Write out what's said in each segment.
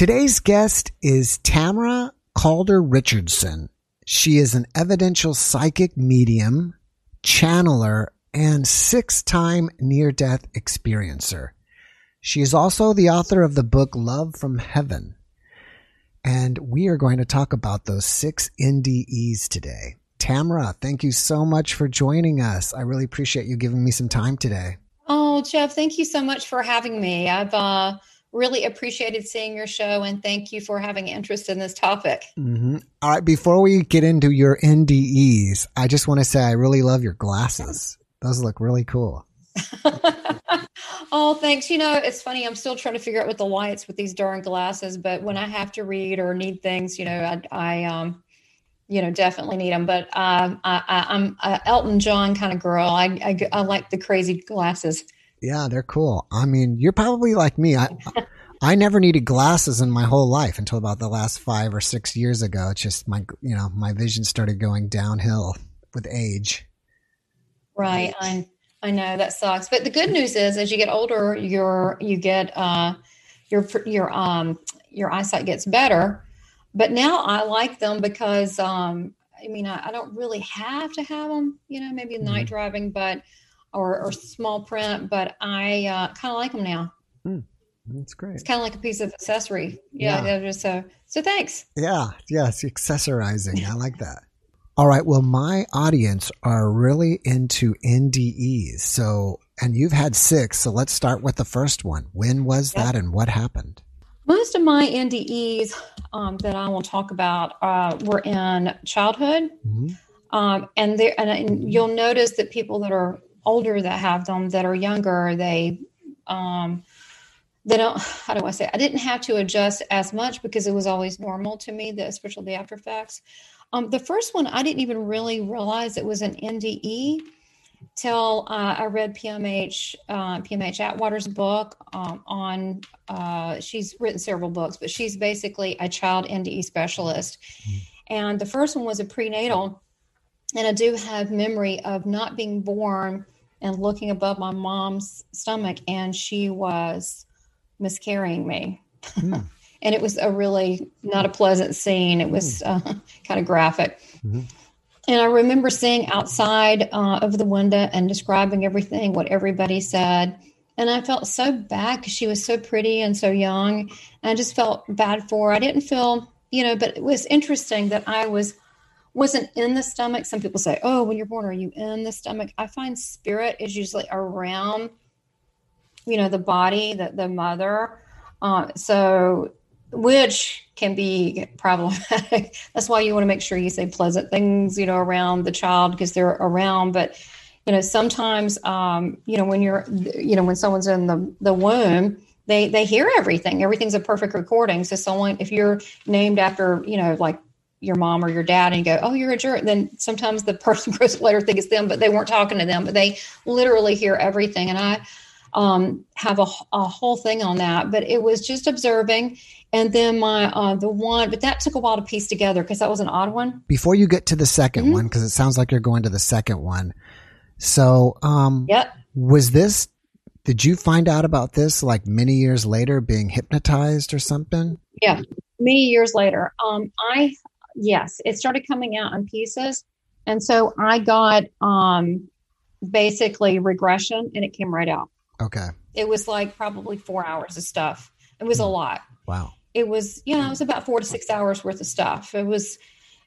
Today's guest is Tamara Calder Richardson. She is an evidential psychic medium, channeler, and six time near death experiencer. She is also the author of the book Love from Heaven. And we are going to talk about those six NDEs today. Tamara, thank you so much for joining us. I really appreciate you giving me some time today. Oh, Jeff, thank you so much for having me. I've uh, really appreciated seeing your show and thank you for having interest in this topic. Mm-hmm. All right, before we get into your NDEs, I just want to say I really love your glasses. Those look really cool. oh, thanks. You know, it's funny. I'm still trying to figure out what the lights with these darn glasses, but when I have to read or need things, you know, I, I um, you know, definitely need them. But um, I, am a Elton John kind of girl. I, I, I like the crazy glasses. Yeah, they're cool. I mean, you're probably like me. I I never needed glasses in my whole life until about the last five or six years ago. It's just my you know my vision started going downhill with age. Right. I I know that sucks. But the good news is, as you get older, your you get uh, your your um your eyesight gets better. But now I like them because um, I mean I, I don't really have to have them. You know, maybe night mm-hmm. driving, but or, or small print. But I uh, kind of like them now. Mm. That's great. It's kind of like a piece of accessory. Yeah. yeah. Just, so, so thanks. Yeah. Yes. Accessorizing. I like that. All right. Well, my audience are really into NDEs. So, and you've had six. So let's start with the first one. When was yep. that and what happened? Most of my NDEs um, that I will talk about uh, were in childhood. Mm-hmm. Um, and there, and, and, you'll notice that people that are older that have them, that are younger, they, um, they don't, how do I say, I didn't have to adjust as much because it was always normal to me, the, especially the after effects. Um, the first one, I didn't even really realize it was an NDE till uh, I read PMH uh, PMH Atwater's book um, on. Uh, she's written several books, but she's basically a child NDE specialist. And the first one was a prenatal, and I do have memory of not being born and looking above my mom's stomach, and she was miscarrying me. Mm. and it was a really not a pleasant scene. It was mm. uh, kind of graphic. Mm-hmm. And I remember seeing outside uh, of the window and describing everything, what everybody said. And I felt so bad because she was so pretty and so young. And I just felt bad for her. I didn't feel, you know, but it was interesting that I was wasn't in the stomach. Some people say, "Oh, when you're born, are you in the stomach?" I find spirit is usually around, you know, the body, the the mother. Uh, so which can be problematic. That's why you want to make sure you say pleasant things, you know, around the child because they're around. But you know, sometimes, um, you know, when you're, you know, when someone's in the the womb, they they hear everything. Everything's a perfect recording. So someone, if you're named after, you know, like your mom or your dad and go, oh, you're a jerk, then sometimes the person grows later think it's them, but they weren't talking to them, but they literally hear everything. And I um, have a, a whole thing on that, but it was just observing and then my uh, the one, but that took a while to piece together because that was an odd one. Before you get to the 2nd mm-hmm. one, because it sounds like you're going to the second one. So, um, yep. was this? Did you find out about this like many years later, being hypnotized or something? Yeah, many years later. Um, I yes, it started coming out in pieces, and so I got um basically regression, and it came right out. Okay. It was like probably four hours of stuff. It was a hmm. lot. Wow it was you know it was about four to six hours worth of stuff it was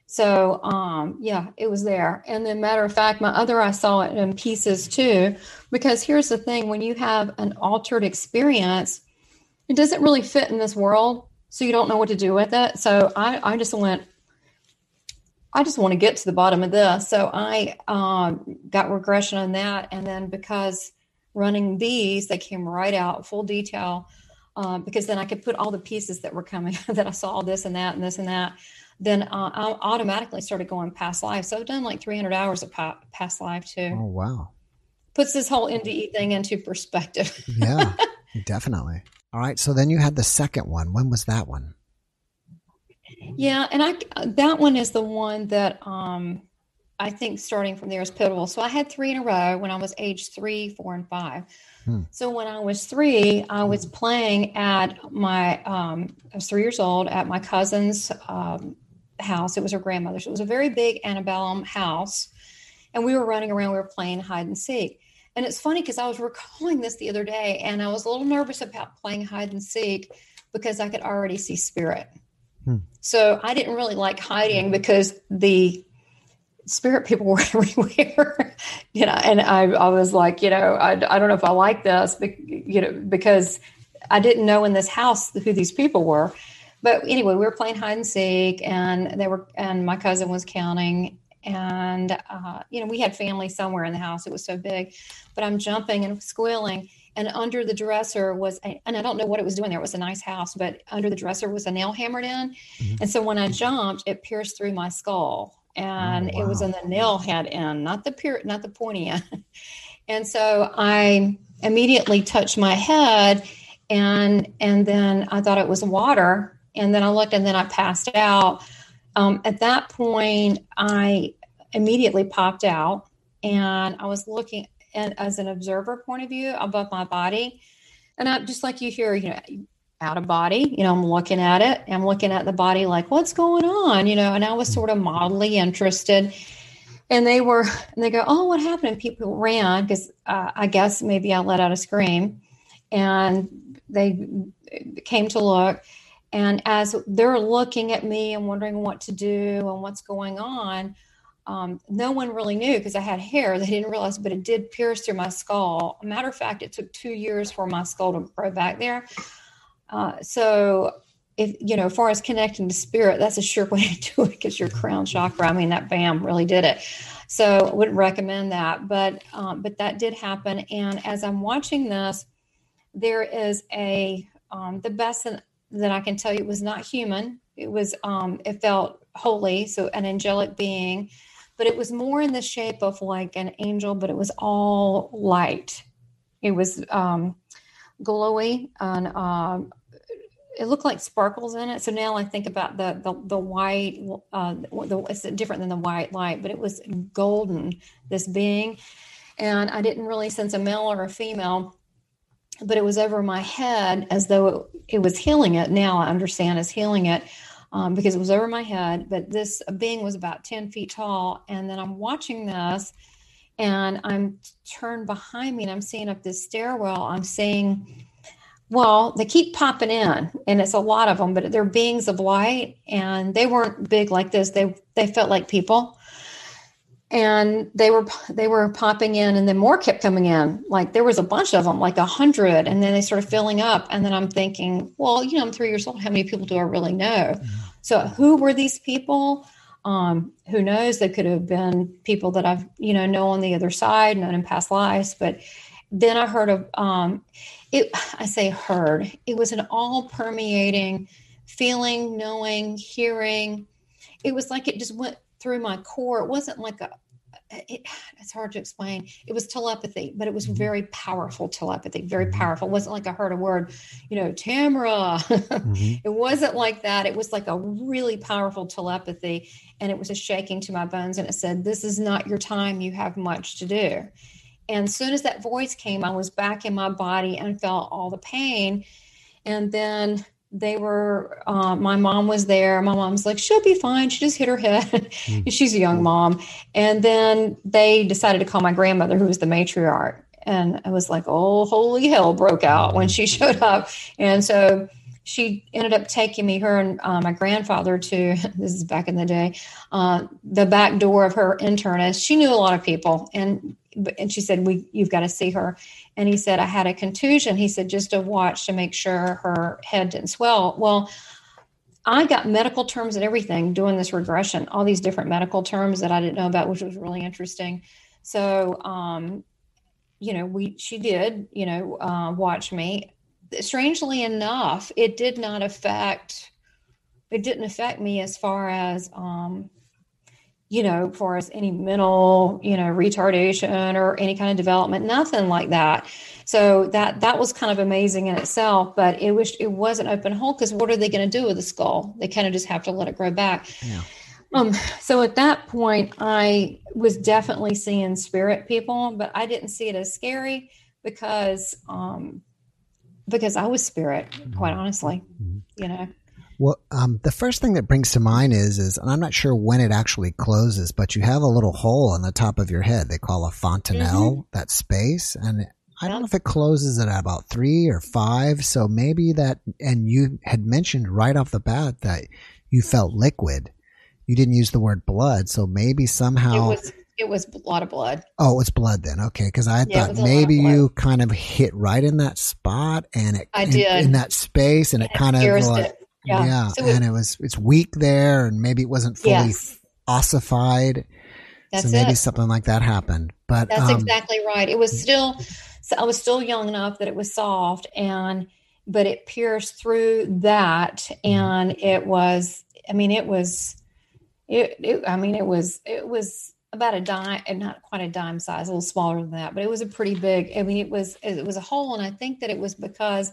so um yeah it was there and then matter of fact my other i saw it in pieces too because here's the thing when you have an altered experience it doesn't really fit in this world so you don't know what to do with it so i i just went i just want to get to the bottom of this so i um, got regression on that and then because running these they came right out full detail um, because then I could put all the pieces that were coming that I saw this and that and this and that. Then uh, I automatically started going past life. So I've done like 300 hours of pa- past life too. Oh wow! Puts this whole NDE thing into perspective. yeah, definitely. All right. So then you had the second one. When was that one? Yeah, and I that one is the one that um, I think starting from there is pivotal. So I had three in a row when I was age three, four, and five. Hmm. So when I was three, I was playing at my, um, I was three years old at my cousin's um, house. It was her grandmother's. It was a very big antebellum house. And we were running around, we were playing hide and seek. And it's funny because I was recalling this the other day and I was a little nervous about playing hide and seek because I could already see spirit. Hmm. So I didn't really like hiding because the spirit people were everywhere, you know, and I, I was like, you know, I, I don't know if I like this, but, you know, because I didn't know in this house who these people were. But anyway, we were playing hide and seek and they were, and my cousin was counting and, uh, you know, we had family somewhere in the house. It was so big, but I'm jumping and squealing and under the dresser was a, and i don't know what it was doing there it was a nice house but under the dresser was a nail hammered in mm-hmm. and so when i jumped it pierced through my skull and oh, wow. it was in the nail head end, not the pier not the pointy end. and so I immediately touched my head, and and then I thought it was water, and then I looked, and then I passed out. Um, at that point, I immediately popped out, and I was looking and as an observer point of view above my body, and I'm just like you hear, you know, out of body. You know, I'm looking at it. I'm looking at the body like, what's going on? You know, and I was sort of mildly interested. And they were, and they go, oh, what happened? And people ran because uh, I guess maybe I let out a scream. And they came to look. And as they're looking at me and wondering what to do and what's going on, um, no one really knew because I had hair. They didn't realize, but it did pierce through my skull. Matter of fact, it took two years for my skull to grow back there. Uh, so if you know, as far as connecting to spirit, that's a sure way to do it because your crown chakra. I mean, that bam really did it. So I wouldn't recommend that, but um, but that did happen. And as I'm watching this, there is a um, the best that I can tell you was not human. It was um, it felt holy, so an angelic being, but it was more in the shape of like an angel, but it was all light. It was um, glowy and um, it looked like sparkles in it. So now I think about the the, the white. Uh, the, it's different than the white light, but it was golden. This being, and I didn't really sense a male or a female, but it was over my head as though it, it was healing it. Now I understand as healing it. Um, because it was over my head, but this being was about 10 feet tall. And then I'm watching this and I'm turned behind me and I'm seeing up this stairwell. I'm seeing well, they keep popping in, and it's a lot of them, but they're beings of light, and they weren't big like this. They they felt like people, and they were they were popping in, and then more kept coming in. Like there was a bunch of them, like a hundred, and then they started filling up. And then I'm thinking, well, you know, I'm three years old. How many people do I really know? So who were these people? Um, who knows? They could have been people that I've you know know on the other side, known in past lives, but then I heard of um, it. I say heard. It was an all permeating feeling, knowing, hearing. It was like it just went through my core. It wasn't like a. It, it's hard to explain. It was telepathy, but it was mm-hmm. very powerful telepathy. Very mm-hmm. powerful. It wasn't like I heard a word, you know, Tamara. mm-hmm. It wasn't like that. It was like a really powerful telepathy, and it was a shaking to my bones. And it said, "This is not your time. You have much to do." And as soon as that voice came, I was back in my body and felt all the pain. And then they were, uh, my mom was there. My mom's like, she'll be fine. She just hit her head. Mm-hmm. She's a young mom. And then they decided to call my grandmother, who was the matriarch. And I was like, oh, holy hell broke out when she showed up. And so she ended up taking me, her and uh, my grandfather, to this is back in the day, uh, the back door of her internist. She knew a lot of people, and and she said, "We, you've got to see her." And he said, "I had a contusion." He said, "Just to watch to make sure her head didn't swell." Well, I got medical terms and everything doing this regression, all these different medical terms that I didn't know about, which was really interesting. So, um, you know, we she did, you know, uh, watch me. Strangely enough, it did not affect. It didn't affect me as far as um, you know, for us any mental, you know, retardation or any kind of development, nothing like that. So that that was kind of amazing in itself, but it was it was an open hole because what are they going to do with the skull? They kind of just have to let it grow back. Yeah. Um, so at that point, I was definitely seeing spirit people, but I didn't see it as scary because um, because I was spirit, quite honestly. Mm-hmm. You know. Well, um, the first thing that brings to mind is is, and I'm not sure when it actually closes, but you have a little hole on the top of your head. They call a fontanelle mm-hmm. that space, and I don't know if it closes at about three or five. So maybe that, and you had mentioned right off the bat that you felt liquid. You didn't use the word blood, so maybe somehow it was it was a lot of blood. Oh, it's blood then. Okay, because I yeah, thought maybe you kind of hit right in that spot and it I did in, in that space, and it, it kind of like, it. Yeah, yeah so and it, it, was it's weak there, and maybe it wasn't fully yes. ossified. That's so maybe it. something like that happened. But that's um, exactly right. It was still, so I was still young enough that it was soft, and but it pierced through that, mm-hmm. and it was. I mean, it was. It, it, I mean, it was. It was about a dime and not quite a dime size, a little smaller than that, but it was a pretty big. I mean, it was it was a hole, and I think that it was because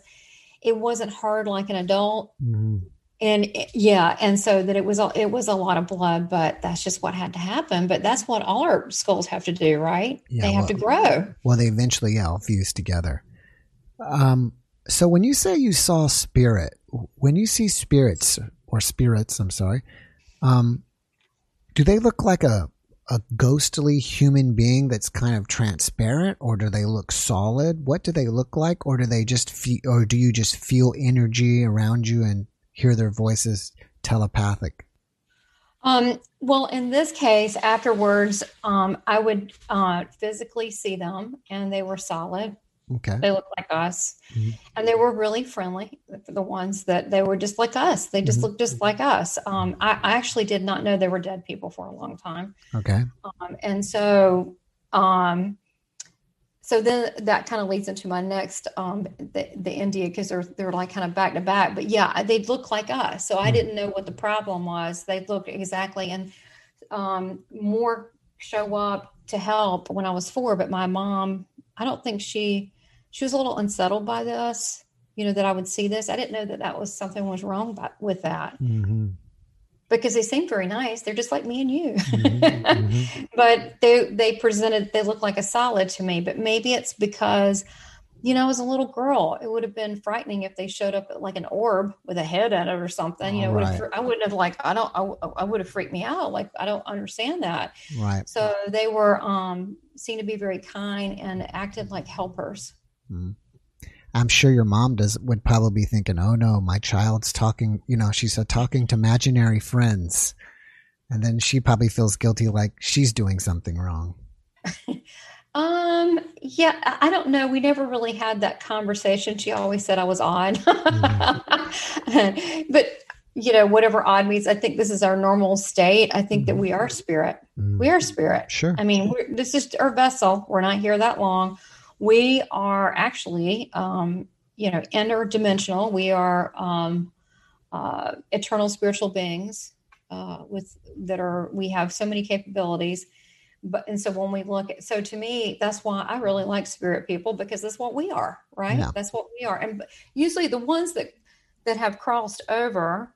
it wasn't hard like an adult. Mm-hmm. And it, yeah, and so that it was a, it was a lot of blood, but that's just what had to happen. But that's what all our skulls have to do, right? Yeah, they have well, to grow. Well, they eventually yeah fuse together. Um, so when you say you saw spirit, when you see spirits or spirits, I'm sorry, um, do they look like a a ghostly human being that's kind of transparent or do they look solid? What do they look like? Or do they just feel or do you just feel energy around you and hear their voices telepathic? Um, well in this case afterwards um, i would uh, physically see them and they were solid Okay. They looked like us. Mm-hmm. And they were really friendly the ones that they were just like us. They just mm-hmm. looked just like us. Um, I, I, actually did not know they were dead people for a long time. Okay. Um, and so, um, so then that kind of leads into my next, um, the, the NDE, because they're, they're like kind of back to back, but yeah, they look like us. So I mm-hmm. didn't know what the problem was. They looked exactly, and um, more show up to help when I was four, but my mom, I don't think she, she was a little unsettled by this you know that i would see this. I didn't know that that was something was wrong by, with that. Mm-hmm. because they seemed very nice. They're just like me and you. Mm-hmm. mm-hmm. but they they presented they looked like a solid to me. But maybe it's because you know as a little girl it would have been frightening if they showed up like an orb with a head in it or something. You know right. i wouldn't have like i don't I, I would have freaked me out. Like i don't understand that. Right. So they were um seemed to be very kind and acted like helpers Mm-hmm. I'm sure your mom does would probably be thinking, "Oh no, my child's talking." You know, she's talking to imaginary friends, and then she probably feels guilty, like she's doing something wrong. um. Yeah, I don't know. We never really had that conversation. She always said I was odd, mm-hmm. but you know, whatever odd means, I think this is our normal state. I think mm-hmm. that we are spirit. Mm-hmm. We are spirit. Sure. I mean, this is our vessel. We're not here that long we are actually, um, you know, interdimensional. We are um, uh, eternal spiritual beings uh, with that are. We have so many capabilities. But and so when we look at so to me, that's why I really like spirit people because that's what we are, right? Yeah. That's what we are. And usually the ones that that have crossed over,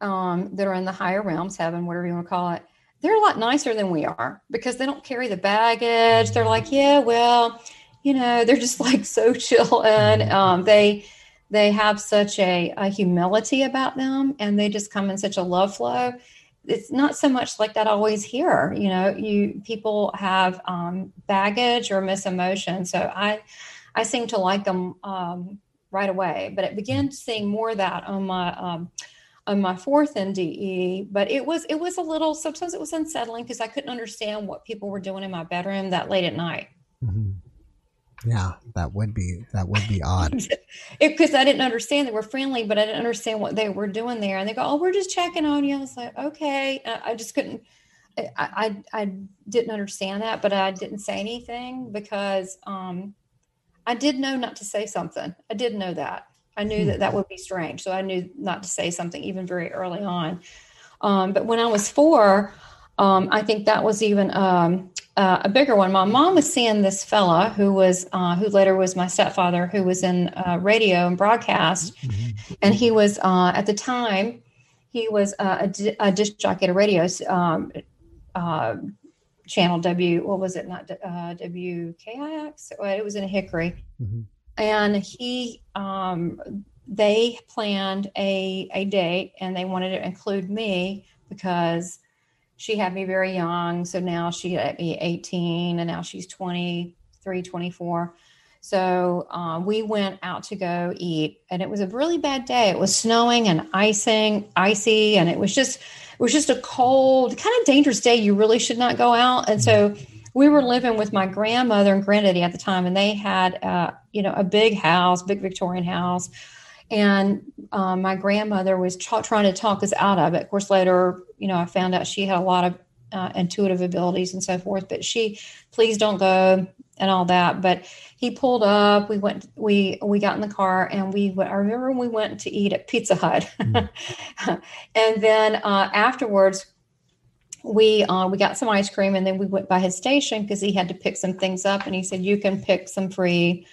um, that are in the higher realms, heaven, whatever you want to call it, they're a lot nicer than we are because they don't carry the baggage. They're like, yeah, well, you know, they're just like so chill. And mm-hmm. um, they they have such a, a humility about them and they just come in such a love flow. It's not so much like that always here you know you people have um, baggage or misemotion so i i seem to like them um, right away. But it began seeing more of that on my um, on my fourth nde but it was it was a little sometimes it was unsettling because i couldn't understand what people were doing in my bedroom that late at night. Mm-hmm. Yeah, that would be that would be odd. Because I didn't understand they were friendly, but I didn't understand what they were doing there. And they go, "Oh, we're just checking on you." I was like, "Okay." I just couldn't. I, I, I didn't understand that, but I didn't say anything because um, I did know not to say something. I did know that. I knew that that would be strange, so I knew not to say something even very early on. Um, but when I was four, um, I think that was even um, uh, a bigger one. My mom was seeing this fella who was uh, who later was my stepfather, who was in uh, radio and broadcast, mm-hmm. and he was uh, at the time he was uh, a, a disc jockey at a radio um, uh, channel W. What was it? Not uh, WKIX. It was in Hickory, mm-hmm. and he um, they planned a a date, and they wanted to include me because she had me very young. So now she had me 18, and now she's 23, 24. So uh, we went out to go eat, and it was a really bad day. It was snowing and icing, icy, and it was just it was just a cold, kind of dangerous day. You really should not go out. And so we were living with my grandmother and granddaddy at the time, and they had uh, you know a big house, big Victorian house. And um, my grandmother was trying to talk us out of it. Of course, later, you know, I found out she had a lot of uh, intuitive abilities and so forth. But she, please don't go and all that. But he pulled up. We went. We we got in the car and we. Went, I remember we went to eat at Pizza Hut, mm. and then uh, afterwards we uh, we got some ice cream and then we went by his station because he had to pick some things up and he said you can pick some free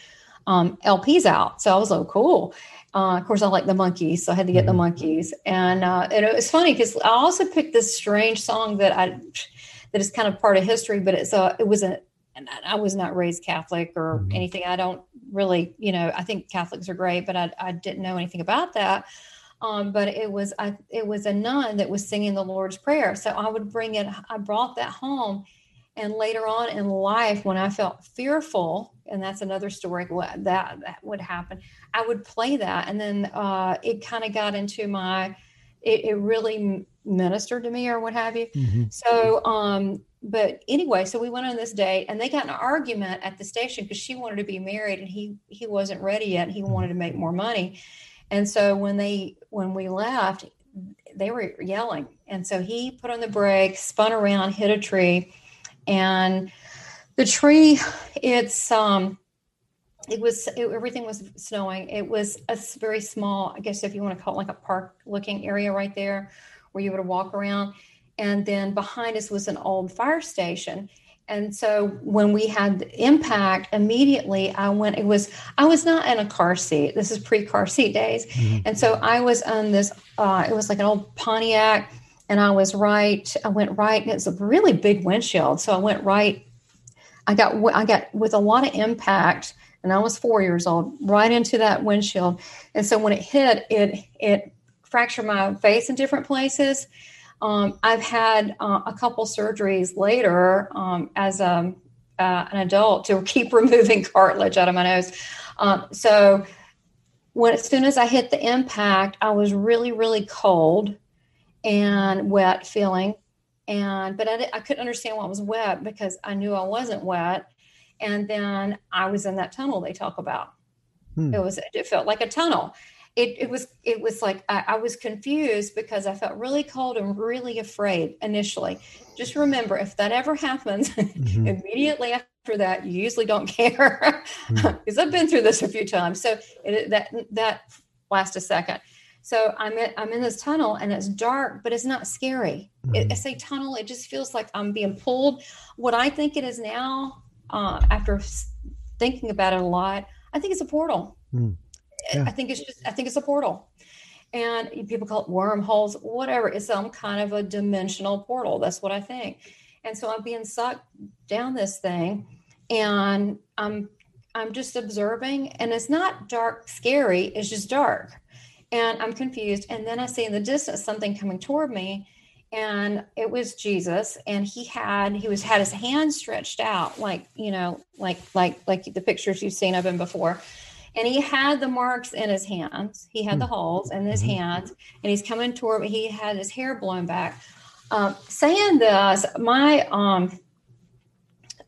um, LPs out. So I was like, cool. Uh, of course, I like the Monkees, so I had to get the mm-hmm. Monkees. And uh, and it was funny because I also picked this strange song that I that is kind of part of history, but it's a it was a and I was not raised Catholic or mm-hmm. anything. I don't really, you know, I think Catholics are great, but I, I didn't know anything about that. Um, but it was I, it was a nun that was singing the Lord's Prayer, so I would bring it. I brought that home, and later on in life, when I felt fearful, and that's another story that that would happen, I would play that, and then uh, it kind of got into my. It, it, really ministered to me, or what have you. Mm-hmm. So, um, but anyway, so we went on this date, and they got an argument at the station because she wanted to be married, and he he wasn't ready yet. He wanted to make more money, and so when they when we left, they were yelling, and so he put on the brake, spun around, hit a tree, and the tree, it's um, it was it, everything was snowing. It was a very small, I guess if you want to call it like a park looking area right there, where you would walk around, and then behind us was an old fire station and so when we had the impact, immediately I went, it was, I was not in a car seat. This is pre car seat days. Mm-hmm. And so I was on this, uh, it was like an old Pontiac and I was right, I went right, and it's a really big windshield. So I went right, I got, I got with a lot of impact and I was four years old, right into that windshield. And so when it hit, it, it fractured my face in different places. Um, I've had uh, a couple surgeries later um, as a, uh, an adult to keep removing cartilage out of my nose. Um, so when as soon as I hit the impact, I was really, really cold and wet feeling. And but I, I couldn't understand why it was wet because I knew I wasn't wet. And then I was in that tunnel they talk about. Hmm. It was it felt like a tunnel it, it was it was like I, I, was confused because I felt really cold and really afraid initially. Just remember, if that ever happens, mm-hmm. immediately after that, you usually don't care because mm-hmm. I've been through this a few times. So it, that that lasts a second. So I'm in, I'm in this tunnel and it's dark, but it's not scary. Mm-hmm. It, I say tunnel, it just feels like I'm being pulled. What I think it is now, uh, after thinking about it a lot, I think it's a portal. Mm yeah. I think it's just I think it's a portal. And people call it wormholes, whatever. It's some kind of a dimensional portal. That's what I think. And so I'm being sucked down this thing and I'm I'm just observing and it's not dark scary, it's just dark. And I'm confused. And then I see in the distance something coming toward me and it was Jesus and he had he was had his hand stretched out like you know like like like the pictures you've seen of him before and he had the marks in his hands. He had the hmm. holes in his mm-hmm. hands, and he's coming toward me. He had his hair blown back. Um, saying this, my um,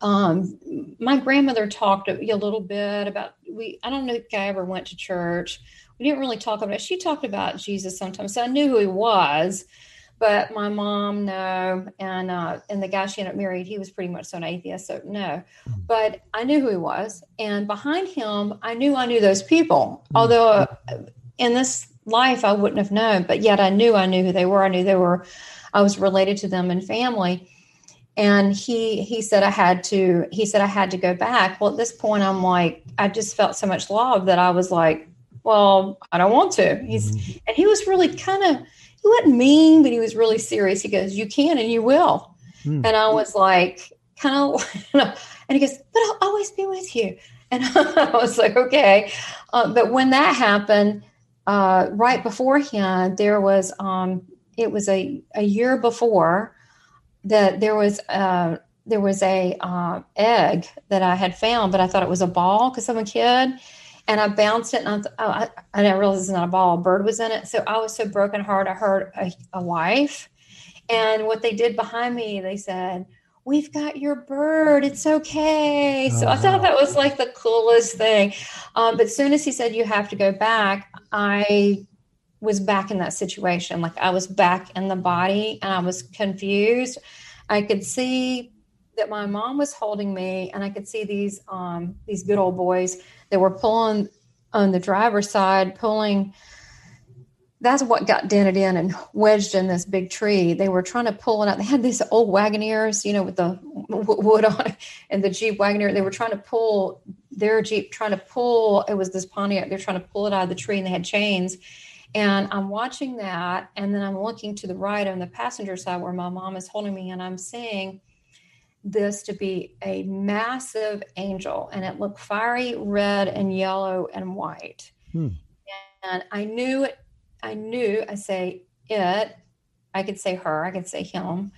um, my grandmother talked a, a little bit about we. I don't know if I ever went to church. We didn't really talk about it. She talked about Jesus sometimes, so I knew who he was but my mom no. And uh, and the guy she ended up married he was pretty much so an atheist so no. Hmm. but i knew who he was. And behind him i knew i knew those people. Hmm. although uh, in this life i wouldn't have known. But yet i knew i knew who they were. I knew they were i was related to them in family. And he he said i had to he said i had to go back. Well at this point i'm like i just felt so much love that i was like well i don't want to. He's mm-hmm. and he was really kind of he wasn't mean, but he was really serious. He goes, You can and you will. Mm. And I was like, kind of, and he goes, but I'll always be with you. And I was like, okay. Uh, but when that happened, uh, right beforehand, there was, um, it was a, a year before that there was, uh, there was a uh, egg that I had found, but I thought it was a ball because I'm a kid and I bounced it, and I, th- oh, I, I didn't realize it's not a ball. A bird was in it, so I was so broken heart. I heard a, a wife, and what they did behind me, they said, "We've got your bird. It's okay." So I thought that was like the coolest thing. Um, but soon as he said you have to go back, I was back in that situation. Like I was back in the body, and I was confused. I could see that my mom was holding me, and I could see these um, these good old boys that were pulling on the driver's side, pulling. That's what got dented in and wedged in this big tree. They were trying to pull it out. They had these old Wagoneers, you know, with the wood on it, and the Jeep Wagoneer. They were trying to pull their Jeep, trying to pull. It was this Pontiac. They're trying to pull it out of the tree, and they had chains. And I'm watching that, and then I'm looking to the right on the passenger side where my mom is holding me, and I'm seeing this to be a massive angel and it looked fiery red and yellow and white. Hmm. And I knew it, I knew, I say it, I could say her, I could say him,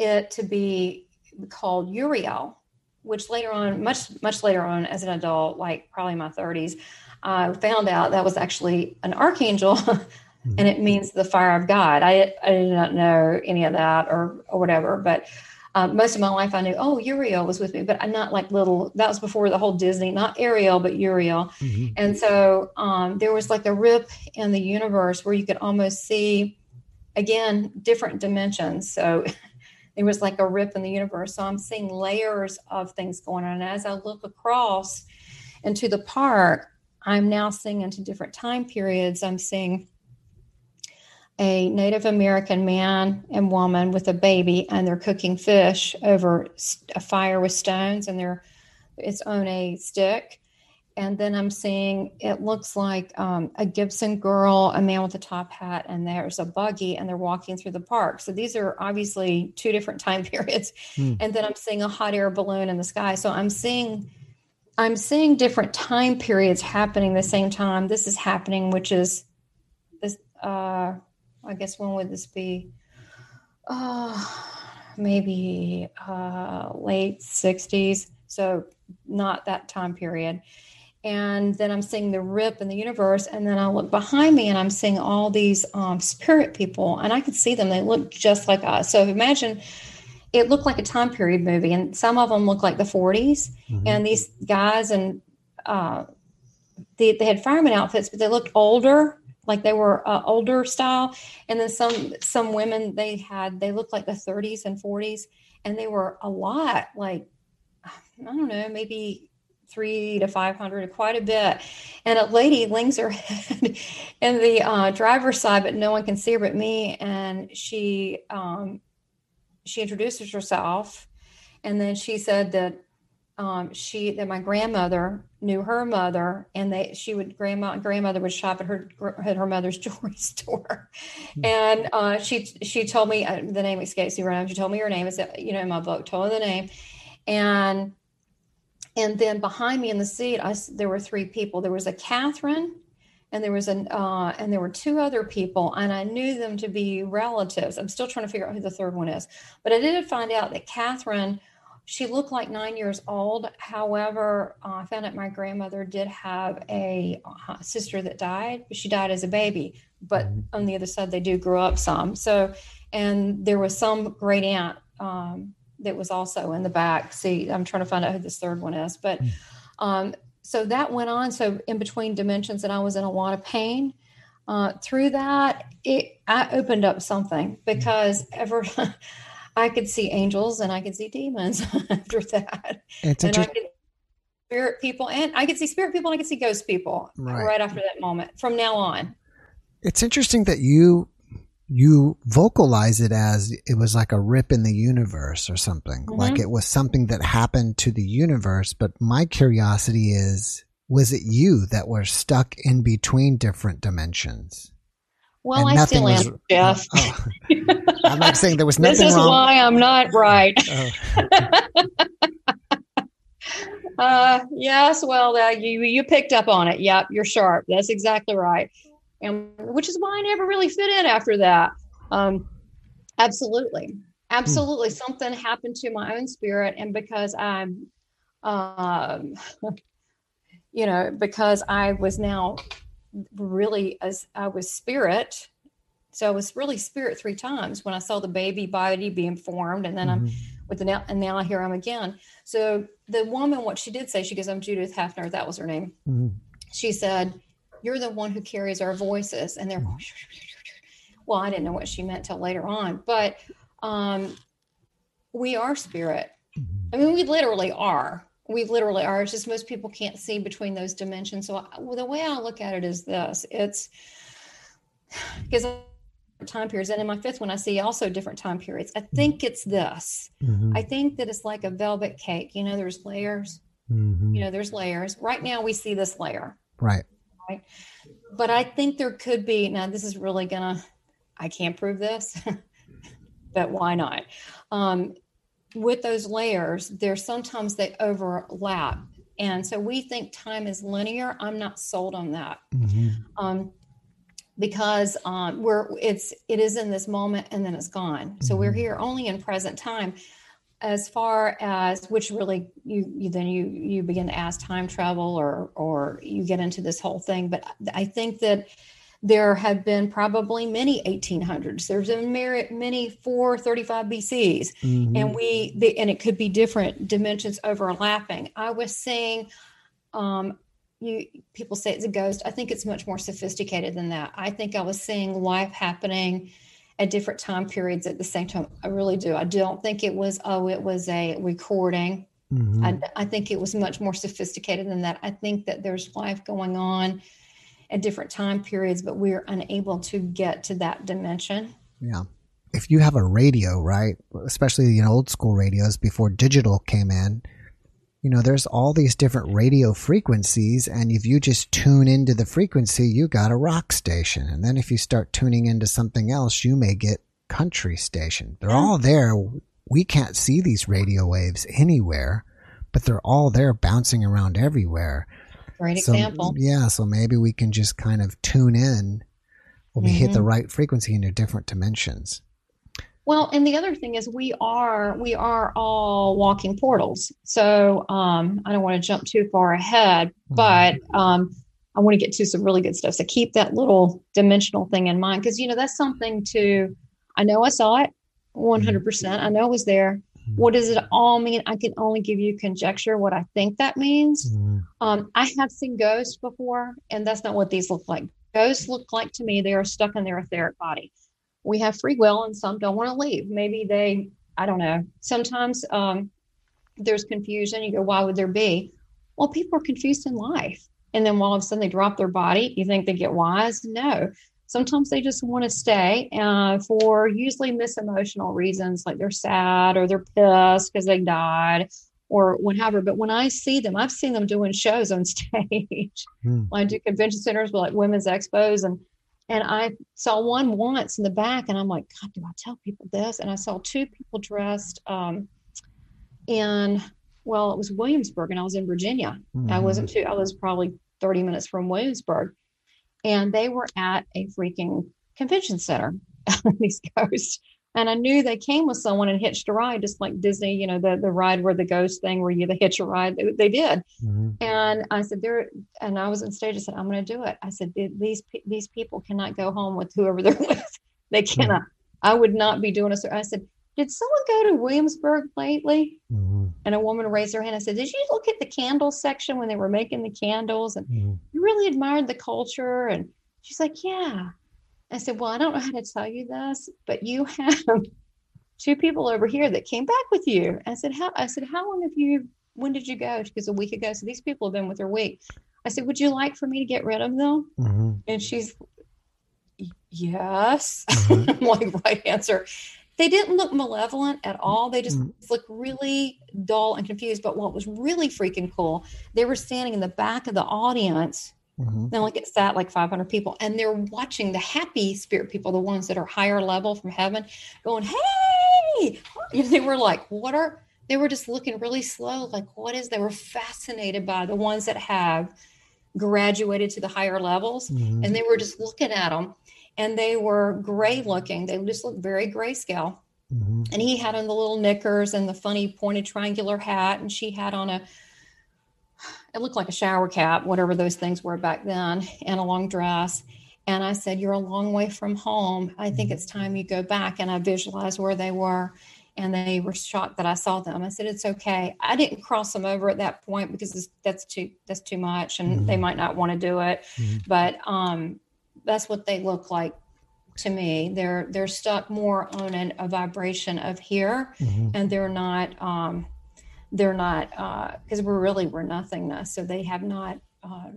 it to be called Uriel, which later on, much, much later on as an adult, like probably my 30s, I found out that was actually an archangel. Hmm. and it means the fire of God. I, I did not know any of that or, or whatever, but um, most of my life I knew, oh, Uriel was with me, but I'm not like little, that was before the whole Disney, not Ariel, but Uriel. Mm-hmm. And so um, there was like a rip in the universe where you could almost see, again, different dimensions. So there was like a rip in the universe. So I'm seeing layers of things going on. And as I look across into the park, I'm now seeing into different time periods. I'm seeing a Native American man and woman with a baby, and they're cooking fish over a fire with stones, and they're it's on a stick. And then I'm seeing it looks like um, a Gibson girl, a man with a top hat, and there's a buggy, and they're walking through the park. So these are obviously two different time periods. Hmm. And then I'm seeing a hot air balloon in the sky. So I'm seeing I'm seeing different time periods happening the same time. This is happening, which is this uh, I guess when would this be? Uh, maybe uh, late 60s. So not that time period. And then I'm seeing the rip in the universe. And then I look behind me and I'm seeing all these um, spirit people, and I can see them. They look just like us. So imagine it looked like a time period movie, and some of them look like the 40s. Mm-hmm. And these guys and uh, they, they had fireman outfits, but they looked older like they were uh, older style. And then some some women they had they looked like the 30s and 40s and they were a lot like i don't know maybe three to 500 quite a bit. And a lady leans her head in the uh, driver's side but no one can see her but me. And she um, she introduces herself and then she said that um, she that my grandmother knew her mother, and they she would grandma and grandmother would shop at her at her mother's jewelry store, mm-hmm. and uh, she she told me uh, the name escapes me right now. She told me her name is you know in my book told her the name, and and then behind me in the seat, I there were three people. There was a Catherine, and there was an uh, and there were two other people, and I knew them to be relatives. I'm still trying to figure out who the third one is, but I did find out that Catherine she looked like nine years old. However, uh, I found out my grandmother did have a uh, sister that died. She died as a baby, but mm-hmm. on the other side, they do grow up some. So, and there was some great aunt um, that was also in the back seat. I'm trying to find out who this third one is, but mm. um, so that went on. So in between dimensions, and I was in a lot of pain. Uh, through that, it I opened up something because ever I could see angels and I could see demons after that. It's and I could spirit people and I could see spirit people and I could see ghost people right. right after that moment from now on. It's interesting that you you vocalize it as it was like a rip in the universe or something. Mm-hmm. Like it was something that happened to the universe. But my curiosity is was it you that were stuck in between different dimensions? Well, and I still am, was, Jeff. Oh. I'm not saying there was nothing This is wrong. why I'm not right. Oh, Uh, yes, well, uh, you you picked up on it. Yep, you're sharp. That's exactly right. And which is why I never really fit in after that. Um, absolutely, absolutely, something happened to my own spirit, and because I'm, um, you know, because I was now really as I was spirit. So I was really spirit three times when I saw the baby body being formed, and then I'm mhm. with the now and now here I'm again. So the woman, what she did say, she goes, I'm Judith Hafner, that was her name. Mhm. She said, You're the one who carries our voices. And they're well, I didn't know what she meant till later on, but um we are spirit. I mean, we literally are. We literally are. It's just most people can't see between those dimensions. So I, well, the way I look at it is this: it's because time periods, and in my fifth one, I see also different time periods. I think it's this. Mhm. I think that it's like a velvet cake. You know, there's layers. Mhm. You know, there's layers. Right now, we see this layer, Right. but I think there could be. Now, this is really gonna. I can't prove this, but why not? Um, with those layers, there's sometimes they overlap, and so we think time is linear. I'm not sold on that. Mhm. um, because um, we're it's it is in this moment and then it's gone. So we're Mhm. here only in present time. As far as which really you, you then you you begin to ask time travel or or you get into this whole thing. But I think that there have been probably many 1800s. There's a many, many 435 BCs Mhm. and we the, and it could be different dimensions overlapping. I was saying um you people say it's a ghost. I think it's much more sophisticated than that. I think i was seeing life happening at different time periods at the same time. I really do. I don't think it was oh it was a recording. Mhm. I, I think it was much more sophisticated than that. I think that there's life going on at different time periods but we're unable to get to that dimension Yeah. If you have a radio, right, especially you know old school radios before digital came in, you know, there's all these different radio frequencies, and if you just tune into the frequency, you got a rock station, and then if you start tuning into something else, you may get country station. They're all there. We can't see these radio waves anywhere, but they're all there, bouncing around everywhere. Great So, example Yeah, so maybe we can just kind of tune in when we hit the Mhm. right frequency into different dimensions. Well, and the other thing is we are we are all walking portals. So um, I don't want to jump too far ahead, but um, I want to get to some really good stuff. So keep that little dimensional thing in mind because you know that's something to. I know I saw it, one hundred percent. I know it was there. What does it all mean? I can only give you conjecture what I think that means. Mhm. Um, I have seen ghosts before, and that's not what these look like. Ghosts look like to me they are stuck in their etheric body. We have free will, and some don't want to leave. Maybe they, I don't know. Sometimes um, there's confusion. You go, why would there be? Well, people are confused in life, and then all of a sudden they drop their body. You think they get wise? No. Sometimes they just want to stay uh, for usually misemotional reasons, like they're sad or they're pissed because they died or whatever. But when I see them, I've seen them doing shows on stage. Hmm. When I do convention centers with like women's expos and and I saw one once in the back and I'm like, God, do I tell people this? And I saw two people dressed um in well, it was Williamsburg and I was in Virginia. I Mhm. wasn't too I was probably 30 minutes from Williamsburg. And they were at a freaking convention center on the East Coast. And I knew they came with someone and hitched a ride, just like Disney, you know, the, the ride where the ghost thing where you the hitch a ride. They, they did. Mhm. And I said, "There." And I was on stage. I said, "I'm going to do it." I said, "These these people cannot go home with whoever they're with. They cannot. I would not be doing a." sur-" I said, "Did someone go to Williamsburg lately?" Mhm. And a woman raised her hand. I said, "Did you look at the candle section when they were making the candles and Mhm. you really admired the culture?" And she's like, "Yeah." I said, "Well, I don't know how to tell you this, but you have two people over here that came back with you." I said, "How?" I said, "How long have you? When did you go?" She goes, "A week ago." So these people have been with her a week. I said, "Would you like for me to get rid of them?" Mhm. And she's, "Y- "Yes." Mhm. I'm like, right answer. They didn't look malevolent at all. They just Mm. looked really dull and confused. But what was really freaking cool, they were standing in the back of the audience Mm-hmm. Then like it sat like 500 people, and they're watching the happy spirit people, the ones that are higher level from heaven, going, "Hey!" And they were like, "What are?" They were just looking really slow, like, "What is?" They were fascinated by the ones that have graduated to the higher levels, mm-hmm. and they were just looking at them, and they were gray looking. They just looked very grayscale. Mm-hmm. And he had on the little knickers and the funny pointed triangular hat, and she had on a it looked like a shower cap, whatever those things were back then, and a long dress. And I said, You're a long way from home. I think it's time you go back. And I visualized where they were. And they were shocked that I saw them. I said, It's okay. I didn't cross them over at that point because that's too that's too much and mm-hmm. they might not want to do it. Mm-hmm. But um, that's what they look like to me. They're they're stuck more on an, a vibration of here mm-hmm. and they're not um, they're not because uh, we're really we're nothingness so they have not uh,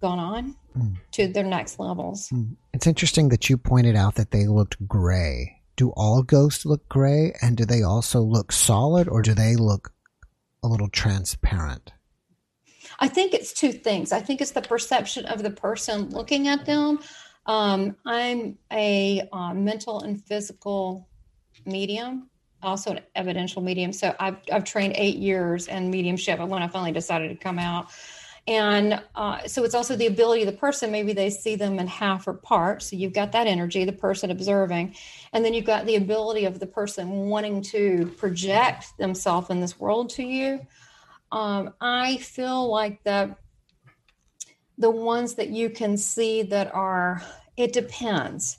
gone on mm. to their next levels mm. it's interesting that you pointed out that they looked gray do all ghosts look gray and do they also look solid or do they look a little transparent i think it's two things i think it's the perception of the person looking at them um, i'm a uh, mental and physical medium also an evidential medium. So I've, I've trained eight years in mediumship when I finally decided to come out. And uh, so it's also the ability of the person, maybe they see them in half or part. So you've got that energy, the person observing. And then you've got the ability of the person wanting to project themselves in this world to you. Um, I feel like the the ones that you can see that are, it depends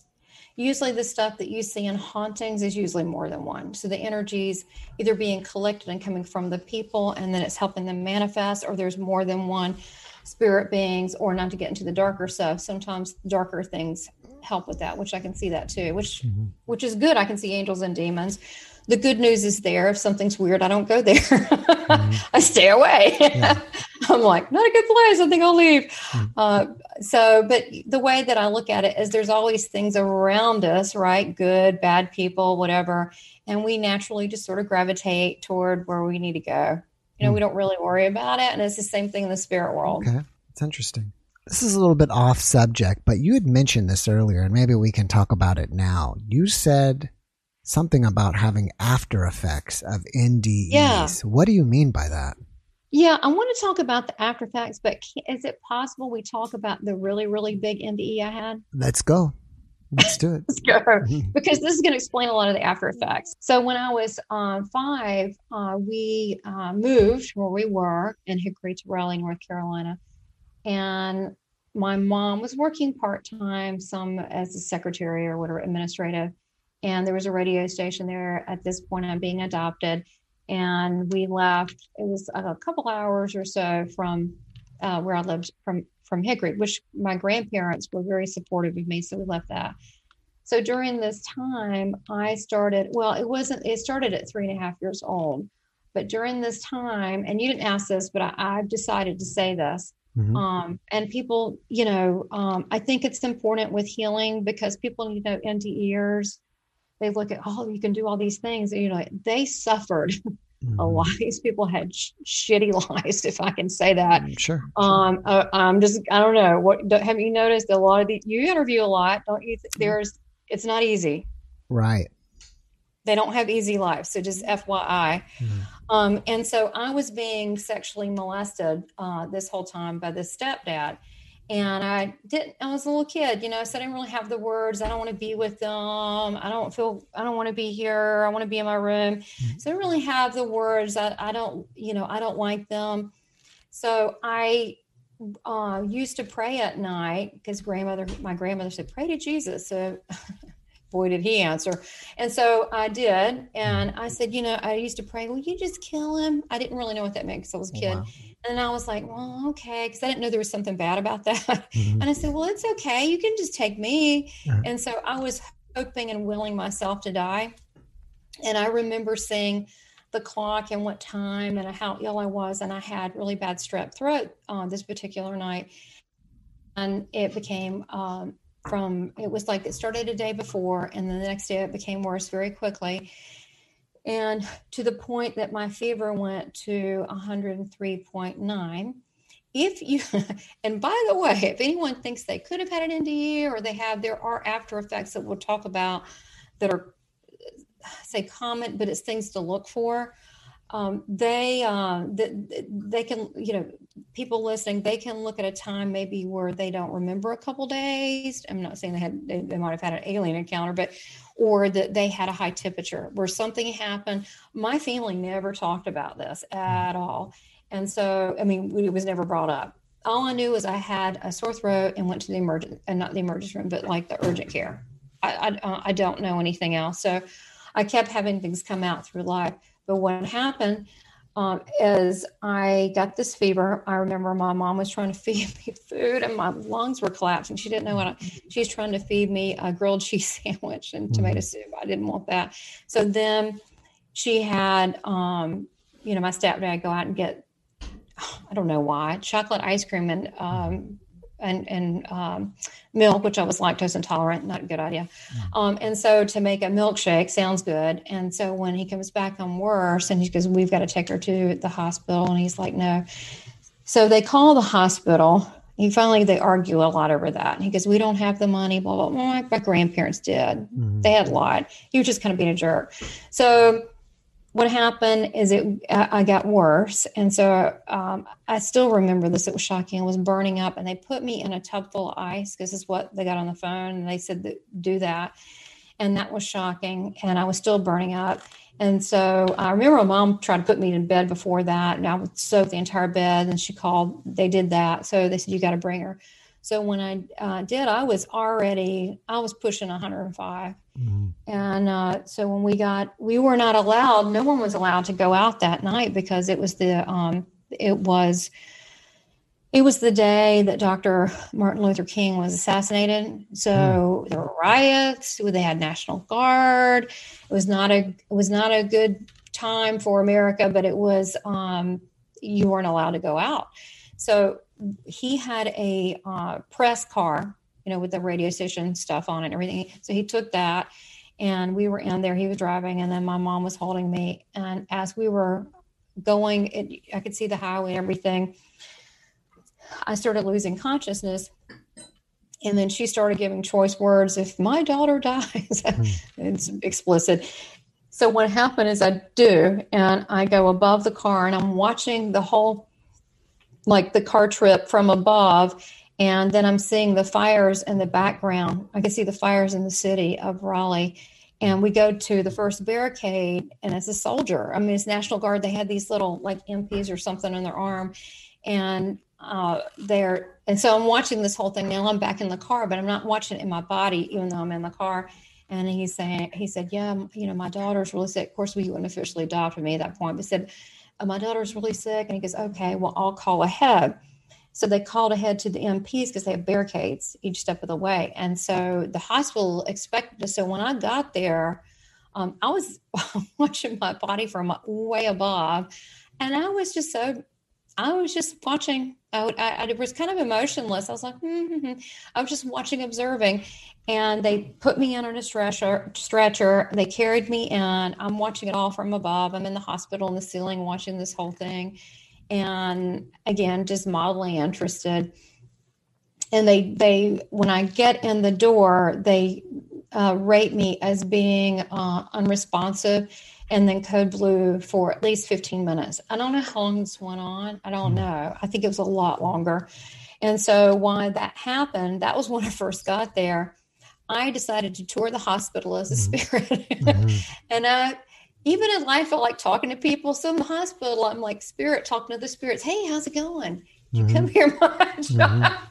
usually the stuff that you see in hauntings is usually more than one. So the energies either being collected and coming from the people, and then it's helping them manifest, or there's more than one spirit beings, or not to get into the darker stuff. Sometimes darker things help with that, which I can see that too, which mm-hmm. which is good. I can see angels and demons. The good news is there. If something's weird, I don't go there. mm-hmm. I stay away. Yeah. I'm like, not a good place. I think I'll leave. Mm-hmm. Uh, so, but the way that I look at it is there's always things around us, right? Good, bad people, whatever. And we naturally just sort of gravitate toward where we need to go. You know, mm. we don't really worry about it. And it's the same thing in the spirit world. Okay. It's interesting. This is a little bit off subject, but you had mentioned this earlier, and maybe we can talk about it now. You said something about having after effects of NDEs. Yeah. What do you mean by that? Yeah, I want to talk about the after effects, but is it possible we talk about the really, really big NDE I had? Let's go. Let's do it. Let's go. because this is going to explain a lot of the after effects. So, when I was um, five, uh, we uh, moved where we were in Hickory to Raleigh, North Carolina. And my mom was working part time, some as a secretary or whatever, administrative. And there was a radio station there at this point. I'm being adopted. And we left, it was a couple hours or so from uh, where I lived from, from Hickory, which my grandparents were very supportive of me. So we left that. So during this time, I started, well, it wasn't, it started at three and a half years old. But during this time, and you didn't ask this, but I, I've decided to say this. Mm-hmm. Um, and people, you know, um, I think it's important with healing because people, you know, NDErs, they look at, oh, you can do all these things. You know, they suffered mm-hmm. a lot. These people had sh- shitty lives, if I can say that. Mm, sure. Um, uh, I'm just, I don't know. What don't, have you noticed? A lot of the you interview a lot, don't you? Mm-hmm. There's, it's not easy. Right. They don't have easy lives. So just FYI. Mm-hmm. Um, and so I was being sexually molested uh, this whole time by this stepdad. And I didn't, I was a little kid, you know, so I didn't really have the words. I don't want to be with them. I don't feel, I don't want to be here. I want to be in my room. Mm-hmm. So I don't really have the words. I, I don't, you know, I don't like them. So I uh, used to pray at night because grandmother, my grandmother said, pray to Jesus. So boy, did he answer. And so I did. And I said, you know, I used to pray, will you just kill him? I didn't really know what that meant because I was a kid. Wow. And I was like, well, okay. Because I didn't know there was something bad about that. Mm-hmm. And I said, well, it's okay. You can just take me. And so I was hoping and willing myself to die. And I remember seeing the clock and what time and how ill I was. And I had really bad strep throat uh, this particular night. And it became um, from it was like it started a day before and then the next day it became worse very quickly and to the point that my fever went to 103.9 if you and by the way if anyone thinks they could have had an nde or they have there are after effects that we'll talk about that are say common but it's things to look for. Um, they uh, they, they can you know people listening they can look at a time maybe where they don't remember a couple days. I'm not saying they had they, they might have had an alien encounter but or that they had a high temperature where something happened my family never talked about this at all and so, I mean, it was never brought up. All I knew was I had a sore throat and went to the emergent, and not the emergency room, but like the urgent care. I, I, uh, I don't know anything else. So I kept having things come out through life. But what happened um, is I got this fever. I remember my mom was trying to feed me food and my lungs were collapsing. She didn't know what I, she was trying to feed me a grilled cheese sandwich and tomato mm-hmm. soup. I didn't want that. So then she had, um, you know, my stepdad go out and get I don't know why, chocolate ice cream and um, and and um, milk, which I was lactose intolerant, not a good idea. Mm. Um, and so to make a milkshake sounds good. And so when he comes back on worse, and he goes, "We've got to take her to the hospital," and he's like, "No." So they call the hospital. He finally they argue a lot over that. And he goes, "We don't have the money." Blah blah. blah. My, my grandparents did. Mm-hmm. They had a lot. He was just kind of being a jerk. So what happened is it I got worse, and so um, I still remember this. It was shocking. I was burning up, and they put me in a tub full of ice because is what they got on the phone, and they said that, do that, and that was shocking. And I was still burning up, and so I remember my mom tried to put me in bed before that, and I would soak the entire bed. And she called. They did that, so they said you got to bring her. So when I uh, did, I was already I was pushing 105 Mm-hmm. And uh, so when we got, we were not allowed. No one was allowed to go out that night because it was the, um, it was, it was the day that Dr. Martin Luther King was assassinated. So mm. there were riots. They had National Guard. It was not a, it was not a good time for America, but it was, um, you weren't allowed to go out. So he had a uh, press car you know, with the radio station stuff on it and everything. So he took that and we were in there. He was driving and then my mom was holding me. And as we were going, it, I could see the highway and everything. I started losing consciousness. And then she started giving choice words. If my daughter dies, hmm. it's explicit. So what happened is I do, and I go above the car and I'm watching the whole, like the car trip from above and then I'm seeing the fires in the background. I can see the fires in the city of Raleigh. And we go to the first barricade, and it's a soldier. I mean, it's National Guard. They had these little like MPs or something on their arm, and uh, they're and so I'm watching this whole thing. Now I'm back in the car, but I'm not watching it in my body, even though I'm in the car. And he's saying, he said, yeah, you know, my daughter's really sick. Of course, we wouldn't officially adopted me at that point, but said, my daughter's really sick. And he goes, okay, well, I'll call ahead. So they called ahead to the MPs because they have barricades each step of the way. And so the hospital expected us. So when I got there, um, I was watching my body from way above. And I was just so, I was just watching. I, I, I was kind of emotionless. I was like, mm-hmm. I was just watching, observing. And they put me in on a stretcher. Stretcher. They carried me in. I'm watching it all from above. I'm in the hospital in the ceiling, watching this whole thing and again just mildly interested and they they when i get in the door they uh, rate me as being uh, unresponsive and then code blue for at least 15 minutes i don't know how long this went on i don't hmm. know i think it was a lot longer and so why that happened that was when i first got there i decided to tour the hospital as a mm-hmm. spirit mm-hmm. and i even in life, I like talking to people. So in the hospital, I'm like spirit talking to the spirits. Hey, how's it going? You mm-hmm. come here much? Mm-hmm.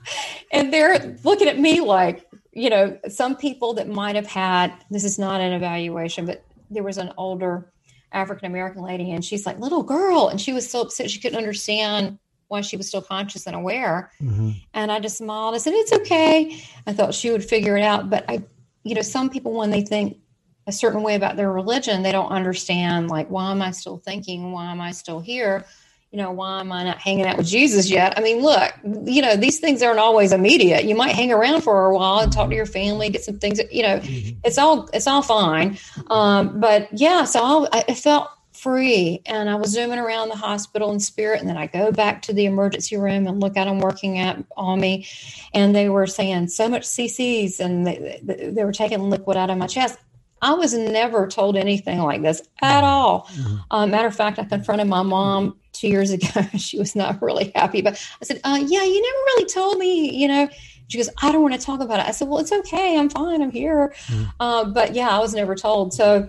and they're looking at me like, you know, some people that might have had this is not an evaluation, but there was an older African American lady, and she's like, little girl. And she was so upset she couldn't understand why she was still conscious and aware. Mm-hmm. And I just smiled. I said, It's okay. I thought she would figure it out. But I, you know, some people, when they think a certain way about their religion, they don't understand, like, why am I still thinking? Why am I still here? You know, why am I not hanging out with Jesus yet? I mean, look, you know, these things aren't always immediate. You might hang around for a while and talk to your family, get some things, you know, mm-hmm. it's all, it's all fine. Um, but yeah, so I, I felt free. And I was zooming around the hospital in spirit. And then I go back to the emergency room and look at them working at, on me. And they were saying so much CCs and they, they were taking liquid out of my chest. I was never told anything like this at all. Mm-hmm. Uh, matter of fact, I confronted my mom two years ago. she was not really happy, but I said, uh, Yeah, you never really told me, you know. She goes, I don't want to talk about it. I said, Well, it's okay. I'm fine. I'm here. Mm-hmm. Uh, but yeah, I was never told. So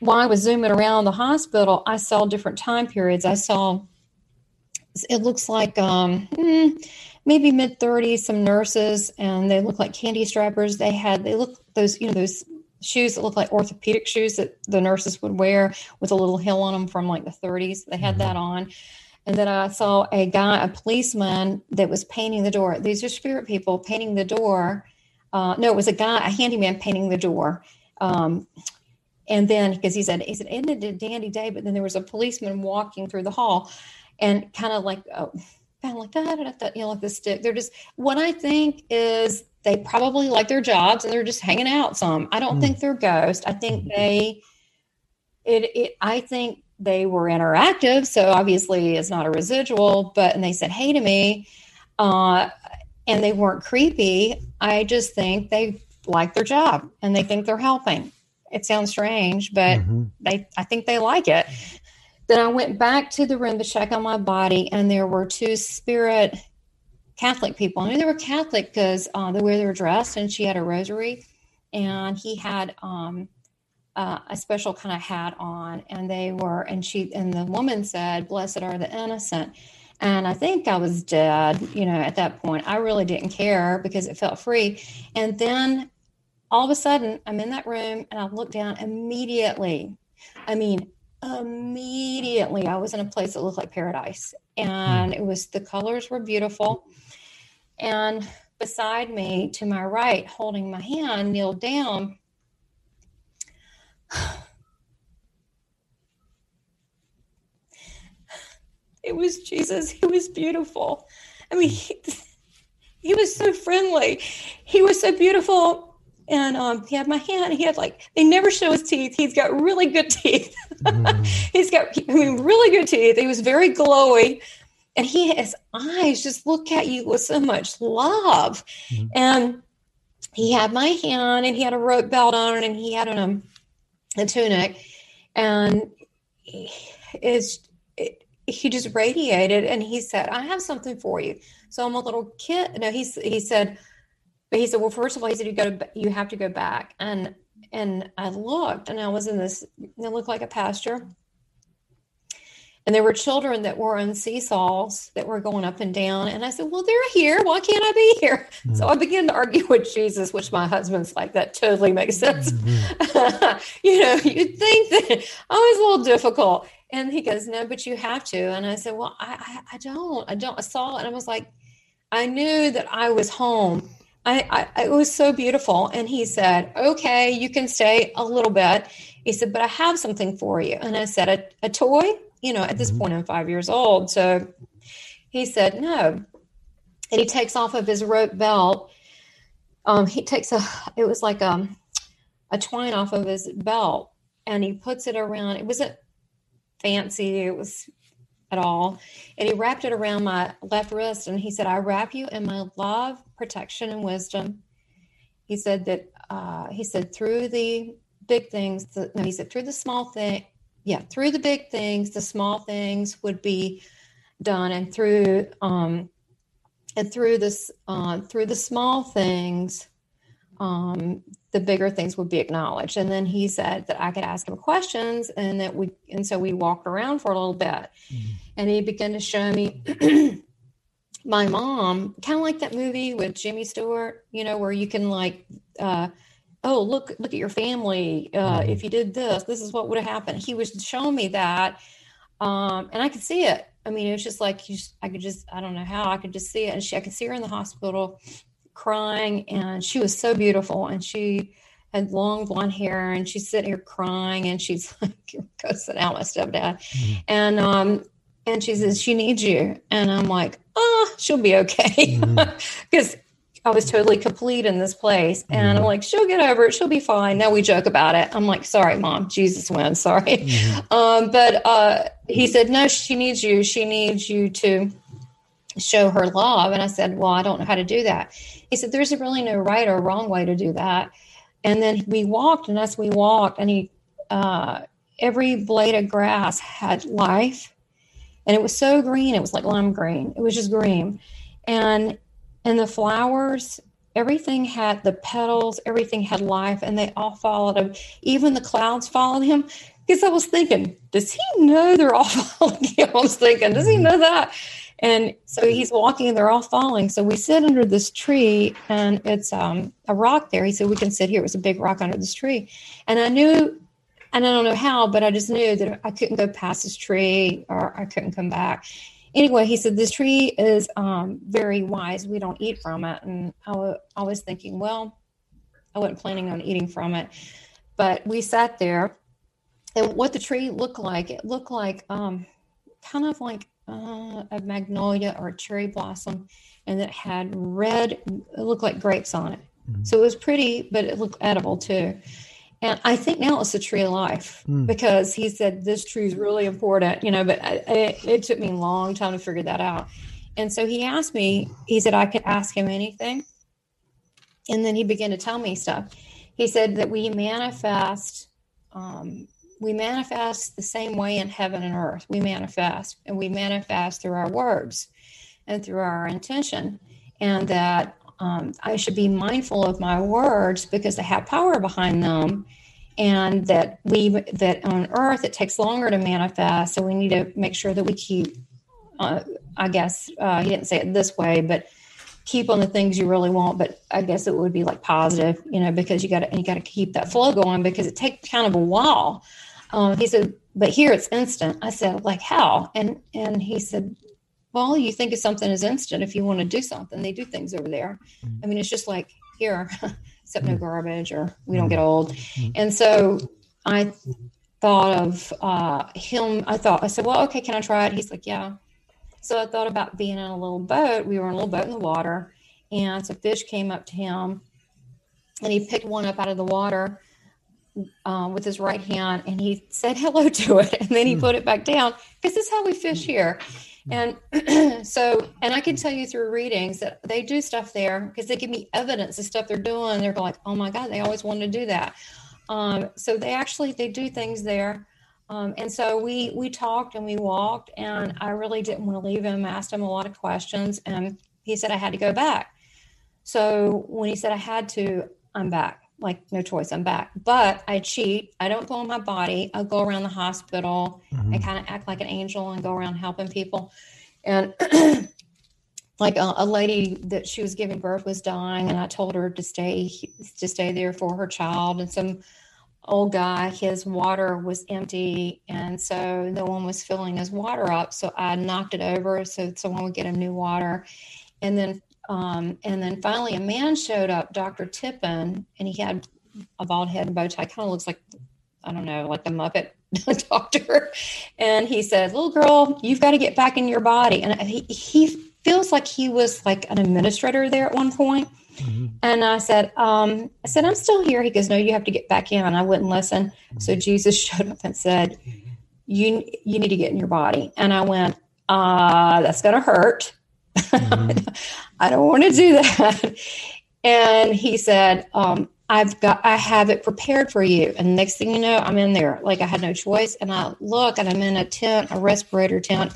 while I was zooming around the hospital, I saw different time periods. I saw, it looks like um, hmm, maybe mid 30s, some nurses, and they look like candy stripers. They had, they look those, you know, those shoes that look like orthopedic shoes that the nurses would wear with a little heel on them from like the 30s. They had mm-hmm. that on. And then I saw a guy, a policeman that was painting the door. These are spirit people painting the door. Uh, no, it was a guy, a handyman painting the door. Um, and then because he said, he said, isn't it a dandy day? But then there was a policeman walking through the hall and kind of like, oh, of like that, you know, like the stick. They're just, what I think is they probably like their jobs and they're just hanging out some. I don't mm. think they're ghosts. I think hmm. they, it, it, I think they were interactive. So obviously it's not a residual, but, and they said, hey to me, uh, and they weren't creepy. I just think they like their job and they think they're helping. It sounds strange, but mm-hmm. they I think they like it. Then I went back to the room to check on my body, and there were two spirit Catholic people. I knew they were Catholic because uh, the way they were dressed, and she had a rosary, and he had um, uh, a special kind of hat on, and they were, and she and the woman said, "Blessed are the innocent." And I think I was dead, you know, at that point. I really didn't care because it felt free. And then all of a sudden I'm in that room and I look down immediately. I mean, immediately I was in a place that looked like paradise. Hmm. And it was the colors were beautiful. And beside me to my right, holding my hand, kneeled down. It was Jesus. He was beautiful. I mean, he, he was so friendly. He was so beautiful and um, he had my hand. He had like they never show his teeth. He's got really good teeth. mm. He's got I mean really good teeth. He was very glowy, and he his eyes just look at you with so much love. Mm. And he had my hand, and he had a rope belt on, and he had an, um, a tunic, and it's it, he just radiated. And he said, "I have something for you." So I'm a little kid. No, he's he said he said, well, first of all, he said, you go to, you have to go back. And, and I looked and I was in this, it looked like a pasture. And there were children that were on seesaws that were going up and down. And I said, Well, they're here. Why can't I be here? Mm-hmm. So I began to argue with Jesus, which my husband's like, That totally makes sense. Mm-hmm. you know, you'd think that I was a little difficult. And he goes, No, but you have to. And I said, Well, I, I, I don't. I don't. I saw it. And I was like, I knew that I was home I, I, it was so beautiful. And he said, okay, you can stay a little bit. He said, but I have something for you. And I said, a, a toy? You know, at this mm-hmm. point, I'm five years old. So he said, no. And he takes off of his rope belt. Um, he takes a, it was like a, um, a twine off of his belt and he puts it around. It wasn't fancy. It was at all. And he wrapped it around my left wrist and he said, I wrap you in my love, protection, and wisdom. He said that, uh, he said, through the big things, the, no, he said, through the small thing, yeah, through the big things, the small things would be done. And through, um, and through this, uh, through the small things, um, the bigger things would be acknowledged. And then he said that I could ask him questions and that we, and so we walked around for a little bit mm-hmm. and he began to show me my mom, kind of like that movie with Jimmy Stewart, you know, where you can like, uh, oh, look, look at your family. Uh, mm-hmm. If you did this, this is what would have happened. He was showing me that. Um, and I could see it. I mean, it was just like, just, I could just, I don't know how I could just see it. And she, I could see her in the hospital crying and she was so beautiful and she had long blonde hair and she's sitting here crying and she's like go sit down my stepdad mm-hmm. and um and she says she needs you and i'm like oh she'll be okay because mm-hmm. I was totally complete in this place. And I'm mm-hmm. like, she'll get over it. She'll be fine. Now we joke about it. I'm like, sorry, mom, Jesus wins. Sorry. Mm-hmm. Um, but uh, he said, no, she needs you. She needs you to show her love. And I said, well, I don't know how to do that. He said, there's really no right or wrong way to do that. And then we walked, and as we walked, and he, uh, every blade of grass had life. And it was so green, it was like lime green. It was just green. And and the flowers, everything had the petals, everything had life, and they all followed him. Even the clouds followed him. Because I was thinking, does he know they're all following him? I was thinking, does he mm-hmm. know that? And so he's walking and they're all falling. So we sit under this tree and it's um, a rock there. He said, We can sit here. It was a big rock under this tree. And I knew, and I don't know how, but I just knew that I couldn't go past this tree or I couldn't come back anyway, he said, This tree is um, very wise. We don't eat from it. And I, w- I was thinking, Well, I wasn't planning on eating from it. But we sat there. And what the tree looked like, it looked like um, kind of like uh, a magnolia or a cherry blossom. And it had red, it looked like grapes on it. Mm-hmm. So it was pretty, but it looked edible too. And I think now it's a tree of life mm. because he said this tree is really important, you know, but I, it, it took me a long time to figure that out. And so he asked me, he said I could ask him anything. And then he began to tell me stuff. He said that we manifest, um, we manifest the same way in heaven and earth. We manifest, and we manifest through our words and through our intention. And that um, I should be mindful of my words because they have power behind them. And that we that on earth it takes longer to manifest, so we need to make sure that we keep. Uh, I guess uh, he didn't say it this way, but keep on the things you really want. But I guess it would be like positive, you know, because you got to you got to keep that flow going because it takes kind of a while. Um, he said, but here it's instant. I said, like how? And and he said, well, you think of something as instant if you want to do something. They do things over there. Mm-hmm. I mean, it's just like here, except no mm-hmm. garbage or we don't get old. Mm-hmm. And so I thought of uh, him. I thought, I said, well, okay, can I try it? He's like, yeah. So I thought about being in a little boat. We were in a little boat in the water, and some fish came up to him, and he picked one up out of the water um, with his right hand, and he said hello to it, and then he mm. put it back down because this is how we fish here. And so, and I can tell you through readings that they do stuff there because they give me evidence of stuff they're doing. They're like, oh my God, they always wanted to do that. Um, so they actually, they do things there. Um, and so we, we talked and we walked and I really didn't want to leave him, I asked him a lot of questions and he said I had to go back. So when he said I had to, I'm back like no choice i'm back. But i cheat i don't go in my body i go around the hospital mm-hmm. and kind of act like an angel and go around helping people. And like a, a, lady that she was giving birth was dying and i told her to stay to stay there for her child. And some old guy his water was empty and so no one was filling his water up. So i knocked it over so someone would get a new water. And then um, and then finally, a man showed up, Dr. Tippin, and he had a bald head and bow tie. Kind of looks like, I don't know, like the Muppet doctor. And he said, Little girl, you've got to get back in your body. And he, he feels like he was like an administrator there at one point. Mm-hmm. And I said, um, I said, I'm still here. He goes, No, you have to get back in. And I wouldn't listen. Mm-hmm. So Jesus showed up and said, You you need to get in your body. And I went, uh, that's gonna hurt. Mm-hmm. I don't want to do that. And he said, um, I've got, I have it prepared for you. And next thing you know, I'm in there. Like I had no choice. And I look and I'm in a tent, a respirator tent.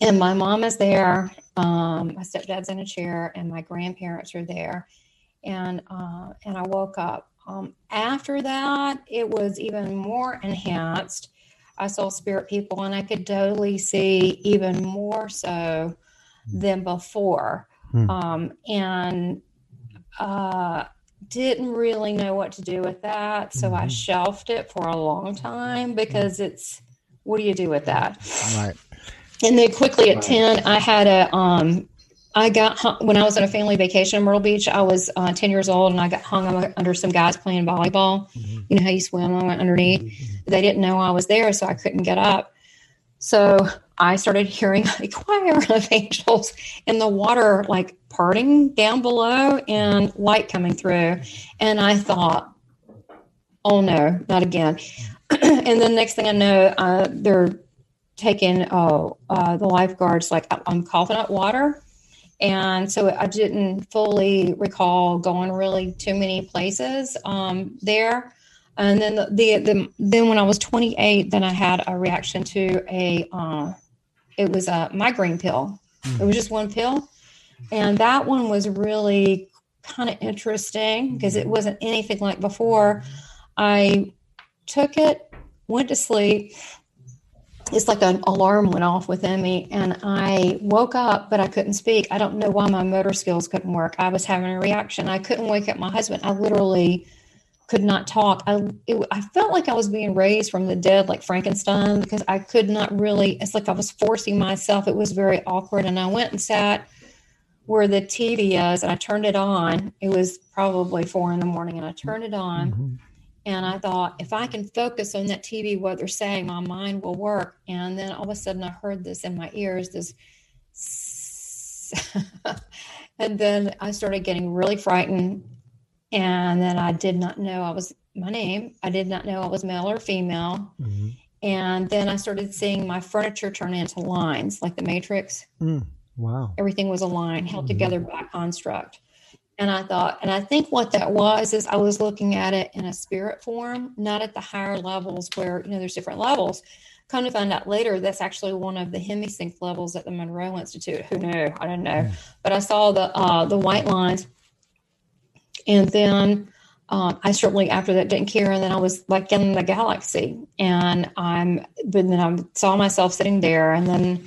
And my mom is there. Um, my stepdad's in a chair and my grandparents are there. And, uh, and I woke up. Um, after that, it was even more enhanced. I saw spirit people and I could totally see even more so than before. Hmm. Um, and uh, didn't really know what to do with that. So mm-hmm. I shelved it for a long time because it's what do you do with that? Right. And then quickly at 10, I had a, um, I got hung, when I was on a family vacation in Myrtle Beach. I was uh, 10 years old and I got hung under some guys playing volleyball. Mm-hmm. You know how you swim? I went underneath. Mm-hmm. They didn't know I was there, so I couldn't get up. So I started hearing a choir of angels in the water, like parting down below and light coming through. And I thought, oh no, not again. and then next thing I know, uh, they're taking oh, uh, the lifeguards, like I'm coughing up water. And so I didn't fully recall going really too many places um, there. And then the, the, the, then when I was 28, then I had a reaction to a uh, it was a migraine pill. Mm. It was just one pill. And that one was really kind of interesting because it wasn't anything like before. I took it, went to sleep. It's like an alarm went off within me, and I woke up, but I couldn't speak. I don't know why my motor skills couldn't work. I was having a reaction. I couldn't wake up my husband. I literally could not talk. I it, I felt like I was being raised from the dead, like Frankenstein, because I could not really. It's like I was forcing myself. It was very awkward, and I went and sat where the TV is, and I turned it on. It was probably four in the morning, and I turned it on, mm-hmm. and I thought, if I can focus on that TV, what they're saying, my mind will work. And then all of a sudden, I heard this in my ears, this. and then I started getting really frightened and then I did not know I was my name. I did not know I was male or female. Mm-hmm. And then I started seeing my furniture turn into lines, like the Matrix. Mm, wow! Everything was a line held mm-hmm. together by construct. And I thought, and I think what that was is I was looking at it in a spirit form, not at the higher levels where you know there's different levels. Come to find out later, that's actually one of the Hemi-Sync levels at the Monroe Institute. Who knew? I don't know. Mm. But I saw the uh, the white lines and then um, I certainly after that didn't care. And then I was like in the galaxy and I'm, but then I saw myself sitting there and then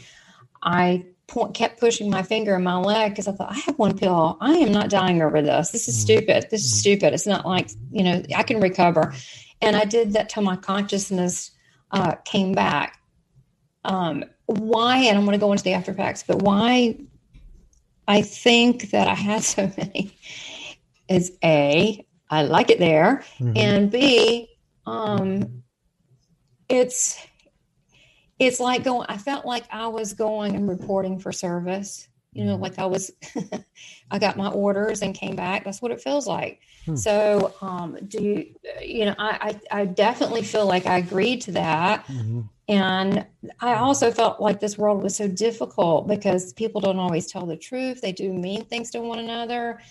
I point, kept pushing my finger in my leg because I thought, I have one pill. I am not dying over this. This is mm-hmm. stupid. This is mm-hmm. stupid. It's not like, you know, I can recover. And I did that till my consciousness uh, came back. Um, why, and I'm going to go into the after effects, but why I think that I had so many is A, I like it there, mm-hmm. and B, um, it's it's like going. I felt like I was going and reporting for service. You know, mm-hmm. like I was, I got my orders and came back. That's what it feels like. Hmm. So, um, do you, you know, I, I, I, definitely feel like I agreed to that. Mm-hmm. And I also felt like this world was so difficult because people don't always tell the truth. They do mean things to one another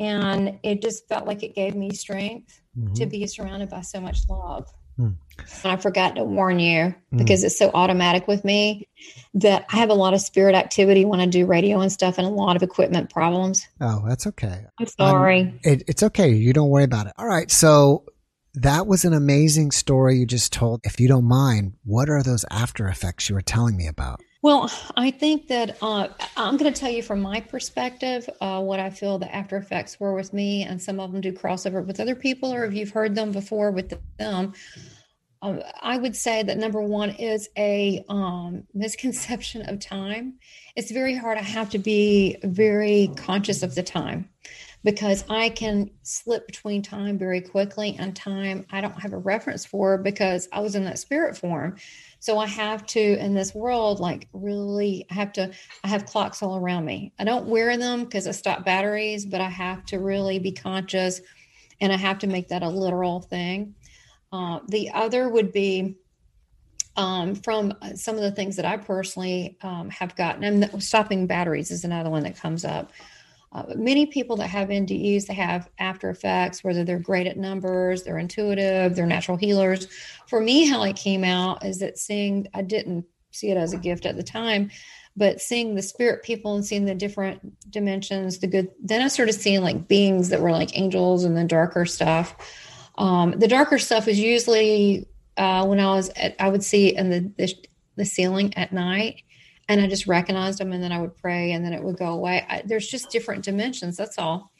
and it just felt like it gave me strength mm-hmm. to be surrounded by so much love mm. and i forgot to warn you mm. because mm. it's so automatic with me that i have a lot of spirit activity when i do radio and stuff and a lot of equipment problems oh that's okay i'm sorry um, it, it's okay you don't worry about it all right so that was an amazing story you just told if you don't mind what are those after effects you were telling me about well, I think that uh, I'm going to tell you from my perspective uh, what I feel the after effects were with me, and some of them do crossover with other people, or if you've heard them before with them. Um, I would say that number one is a um, misconception of time. It's very hard. I have to be very conscious of the time because I can slip between time very quickly and time I don't have a reference for because I was in that spirit form. So I have to, in this world, like really, I have to, I have clocks all around me. I don't wear them because I stop batteries, but I have to really be conscious and I have to make that a literal thing. Uh, the other would be um, from some of the things that I personally um, have gotten, and stopping batteries is another one that comes up. Uh, many people that have NDEs, they have after effects, whether they're great at numbers, they're intuitive, they're natural healers. For me, how it came out is that seeing, I didn't see it as a gift at the time, but seeing the spirit people and seeing the different dimensions, the good, then I started seeing like beings that were like angels and the darker stuff. Um, the darker stuff was usually uh, when I was at, I would see in the, the, the ceiling at night and I just recognized them and then I would pray and then it would go away. I, there's just different dimensions. That's all.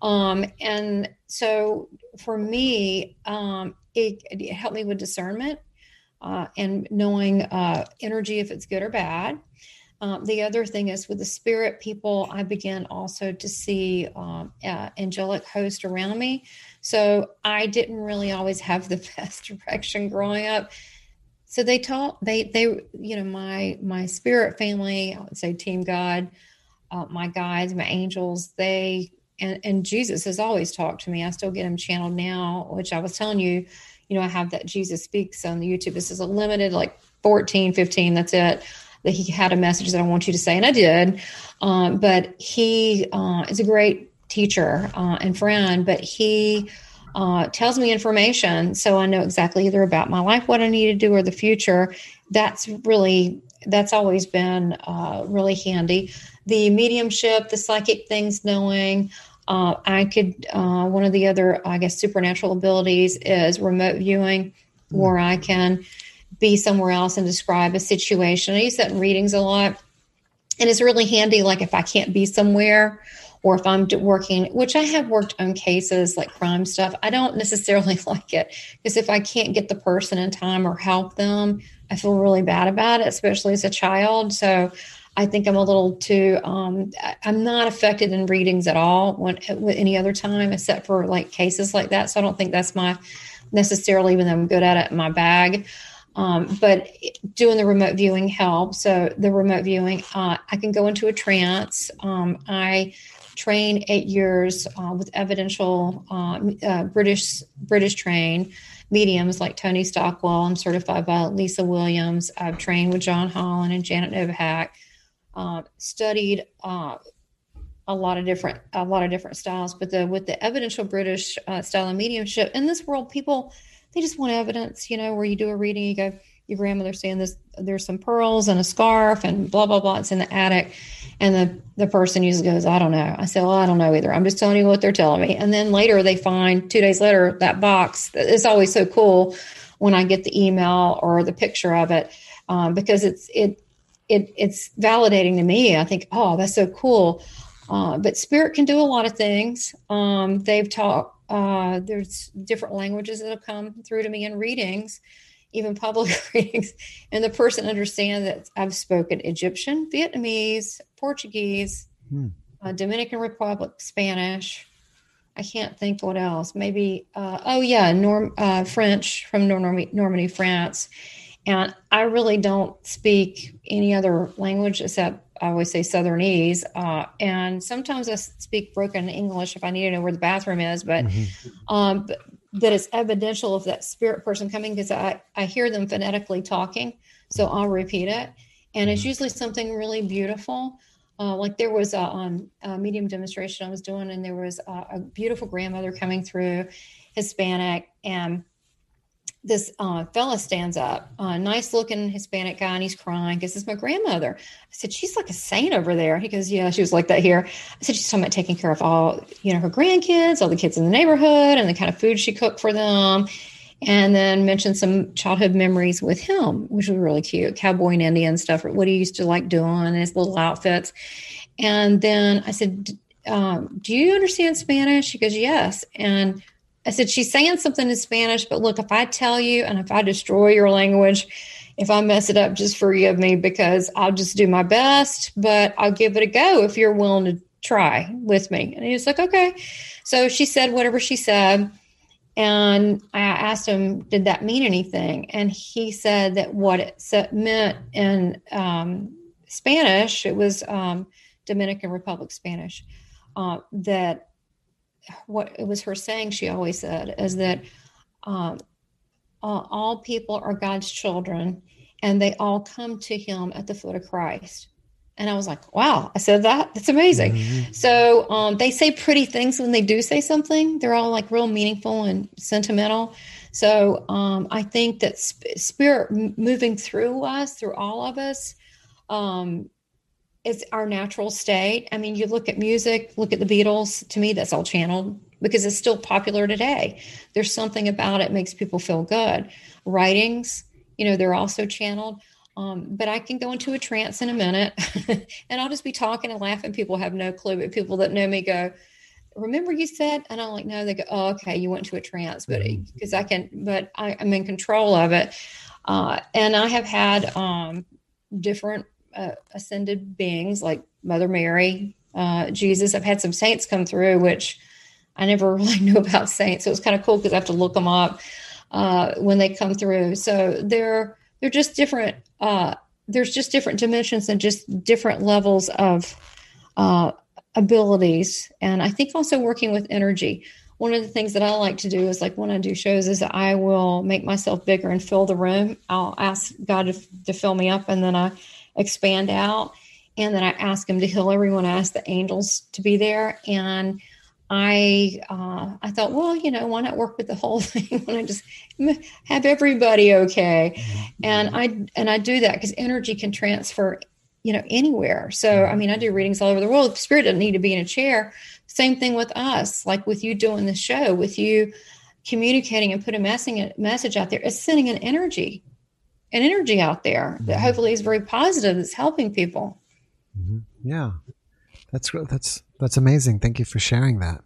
Um, and so for me, um, it, it, helped me with discernment uh, and knowing uh, energy if it's good or bad. Um, the other thing is with the spirit people, I began also to see um, uh, angelic host around me. So I didn't really always have the best direction growing up so they taught they they you know my my spirit family i would say team god uh, my guides my angels they and, and jesus has always talked to me. I still get him channeled now which i was telling you you know i have that jesus speaks on the youtube. This is a limited like 14 15 that's it that he had a message that i want you to say and i did. Um, but he uh, is a great teacher uh, and friend but he uh, tells me information so I know exactly either about my life, what I need to do, or the future. That's really that's always been uh, really handy. The mediumship, the psychic things, knowing. Uh, I could uh, one of the other, I guess, supernatural abilities is remote viewing, mm. where I can be somewhere else and describe a situation. I use that in readings a lot, and it's really handy. Like if I can't be somewhere or if I'm working, which I have worked on cases like crime stuff, I don't necessarily like it because if I can't get the person in time or help them, I feel really bad about it, especially as a child. So I think I'm a little too, um, I'm not affected in readings at all when, with any other time except for like cases like that. So I don't think that's my necessarily, even though I'm good at it, my bag. Um, but doing the remote viewing helps. So the remote viewing, uh, I can go into a trance. Um, I train eight years uh, with evidential uh, uh, British British trained mediums like Tony Stockwell. I'm certified by Lisa Williams. I've trained with John Holland and Janet Nohavec. Uh, studied uh, a lot of different a lot of different styles, but the with the evidential British uh, style of mediumship in this world, people they just want evidence. You know, where you do a reading, you go, your grandmother's saying this. There's some pearls and a scarf and blah blah blah. It's in the attic and the, the person usually goes, I don't know. I say, well, I don't know either. I'm just telling you what they're telling me. And then later they find two days later that box. It's always so cool when I get the email or the picture of it um, because it's it it it's validating to me. I think, oh, that's so cool. Uh, but spirit can do a lot of things. Um, they've taught. Uh, there's different languages that have come through to me in readings even public readings, and the person understands that I've spoken Egyptian, Vietnamese, Portuguese, hmm. uh, Dominican Republic, Spanish. I can't think what else. Maybe uh, oh yeah, Norm uh, French from Normandy, Normandy, France. And I really don't speak any other language except I always say Southernese. Uh, and sometimes I speak broken English if I need to know where the bathroom is. But, mm-hmm. um, but that it's evidential of that spirit person coming because I, I hear them phonetically talking. So I'll repeat it. And it's mm-hmm. usually something really beautiful. Uh, like there was a, um, a, medium demonstration I was doing, and there was a, a beautiful grandmother coming through, Hispanic, and this uh, fella stands up, a nice looking Hispanic guy, and he's crying because it's my grandmother. I said, She's like a saint over there. He goes, Yeah, she was like that here. I said, She's talking about taking care of all, you know, her grandkids, all the kids in the neighborhood, and the kind of food she cooked for them. And then mentioned some childhood memories with him, which was really cute cowboy and Indian stuff, what he used to like doing, his little outfits. And then I said, um, Do you understand Spanish? She goes, Yes. And I said, she's saying something in Spanish, but look, if I tell you and if I destroy your language, if I mess it up, just forgive me because I'll just do my best, but I'll give it a go if you're willing to try with me. And he was like, okay. So she said whatever she said. And I asked him, did that mean anything? And he said that what it meant in um, Spanish, it was um, Dominican Republic Spanish, uh, that what it was her saying she always said is that um, all people are god's children and they all come to him at the foot of christ. And i was like wow i said that? That's amazing. Mm-hmm. so um, they say pretty things when they do say something. They're all like real meaningful and sentimental. So um, i think that sp- spirit moving through us through all of us um, it's our natural state. I mean, you look at music, look at the Beatles, to me, that's all channeled because it's still popular today. There's something about it makes people feel good. Writings, you know, they're also channeled. Um, but I can go into a trance in a minute and I'll just be talking and laughing. People have no clue, but people that know me go, remember you said, and I'm like, no, they go, oh, okay, you went to a trance, but because mm-hmm. I can, but I, am in control of it. Uh, and I have had um, different uh, ascended beings like Mother Mary, uh, Jesus. I've had some saints come through, which I never really knew about saints. So it was kind of cool because I have to look them up uh, when they come through. So they're they're just different. Uh, there's just different dimensions and just different levels of uh, abilities. And I think also working with energy. One of the things that I like to do is like when I do shows is I will make myself bigger and fill the room. I'll ask God to, to fill me up and then I expand out. And then I ask him to heal everyone. I ask the angels to be there. And I uh, I thought, well, you know, why not work with the whole thing? When I just have everybody okay? Mm-hmm. And I and I do that because energy can transfer, you know, anywhere. So I mean, I do readings all over the world. Spirit doesn't need to be in a chair. Same thing with us, like with you doing the show, with you communicating and putting a message message out there. It's sending an energy, an energy out there that mm-hmm. hopefully is very positive. That's helping people. Mm-hmm. Yeah, that's that's that's amazing. Thank you for sharing that.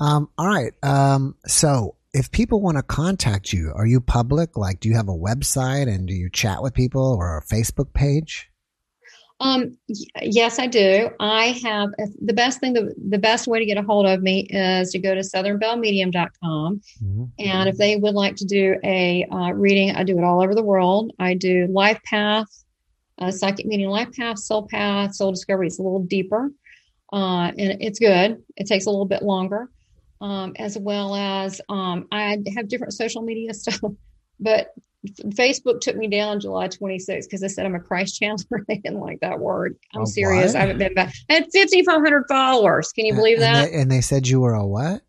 Um, all right. Um, so if people want to contact you, are you public? Like, do you have a website and do you chat with people or a Facebook page? Um, yes, I do. I have the best thing, the, the best way to get a hold of me is to go to southernbellemedium.com. Mm-hmm. And if they would like to do a uh, reading, I do it all over the world. I do Life Path, uh, Psychic Medium Life Path, Soul Path, Soul Discovery. It's a little deeper uh, and it's good. It takes a little bit longer, um, as well as um, I have different social media stuff. But Facebook took me down July 26th because they said I'm a Christ channeler. they didn't like that word. I'm oh, serious. What? I haven't been back. I had 5,500 followers. Can you believe and that? They, and they said you were a what?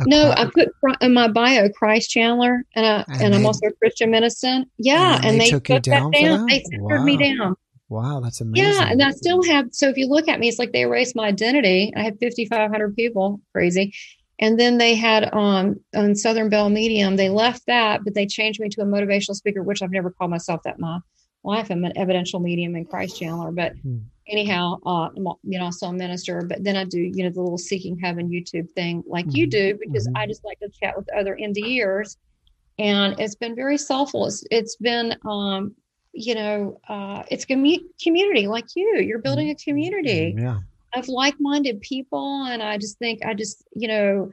A no, I put in my bio Christ channeler, and, I, and, and they, I'm also a Christian minister. Yeah, and, and they, they, took, took down that down. They censored wow. me down. Wow, that's amazing. Yeah, and I still have. So if you look at me, it's like they erased my identity. I had 5,500 people, crazy. And then they had um, on Southern Belle Medium, they left that, but they changed me to a motivational speaker, which I've never called myself that my life. I'm an evidential medium and Christ channeler. But hmm. anyhow, uh, I'm, you know, also a minister. But then I do, you know, the little Seeking Heaven YouTube thing like mm-hmm. you do, because mm-hmm. I just like to chat with other NDEers. And it's been very soulful. It's, it's been um, you know, uh, it's a community like you. You're building a community yeah. Of like-minded people, and I just think I just, you know,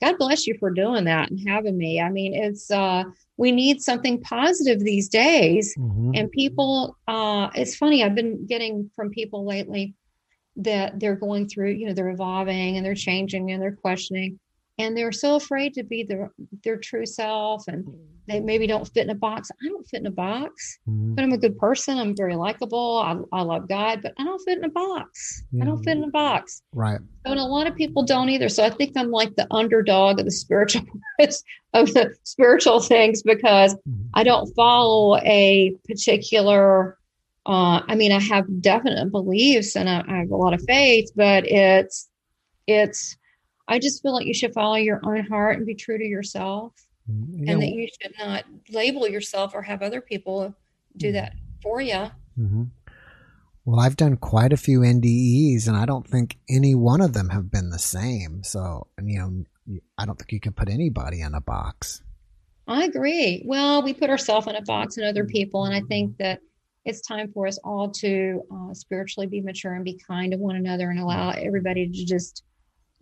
God bless you for doing that and having me. I mean, it's uh, we need something positive these days, mm-hmm. and people. Uh, it's funny. I've been getting from people lately that they're going through. You know, they're evolving and they're changing and they're questioning and they're so afraid to be their their true self and they maybe don't fit in a box. I don't fit in a box mm-hmm. but i'm a good person. I'm very likable. I, I love god but i don't fit in a box. Yeah. i don't fit in a box. Right. And a lot of people don't either. So i think i'm like the underdog of the spiritual of the spiritual things because mm-hmm. i don't follow a particular uh, i mean i have definite beliefs and I, I have a lot of faith but it's it's I just feel like you should follow your own heart and be true to yourself, mm-hmm. and that you should not label yourself or have other people do mm-hmm. that for you. Mm-hmm. Well, I've done quite a few NDEs, and I don't think any one of them have been the same. So, you know, I don't think you can put anybody in a box. I agree. Well, we put ourselves in a box and other people, and I think that it's time for us all to uh, spiritually be mature and be kind to one another and allow everybody to just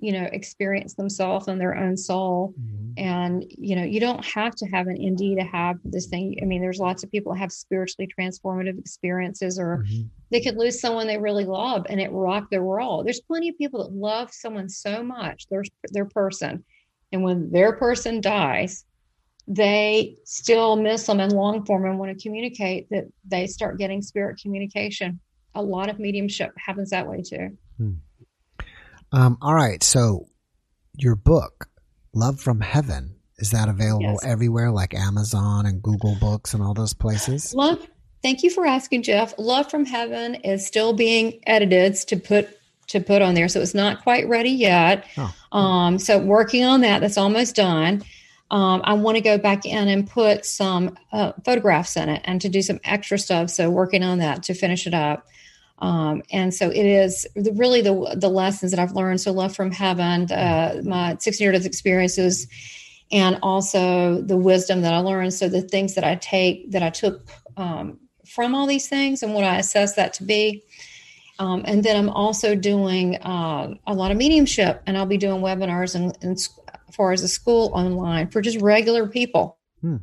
you know experience themselves and their own soul mm-hmm. and you know you don't have to have an ND to have this thing i mean there's lots of people have spiritually transformative experiences or mm-hmm. they could lose someone they really love and it rocked their world there's plenty of people that love someone so much their their person and when their person dies they still miss them and long for them and want to communicate that they start getting spirit communication a lot of mediumship happens that way too mm. Um, all right. So your book, Love from Heaven, is that available yes. everywhere like Amazon and Google Books and all those places? Love. Thank you for asking, Jeff. Love from Heaven is still being edited to put to put on there, so it's not quite ready yet. Oh. Um, so working on that. That's almost done. Um, I want to go back in and put some uh, photographs in it and to do some extra stuff. So working on that to finish it up. Um, and so it is the, really the the lessons that I've learned. So love from heaven, uh, my 16 years experiences, and also the wisdom that I learned. So the things that I take that I took um, from all these things and what I assess that to be. Um, and then I'm also doing uh, a lot of mediumship, and I'll be doing webinars and, as far as the school online for just regular people. Hmm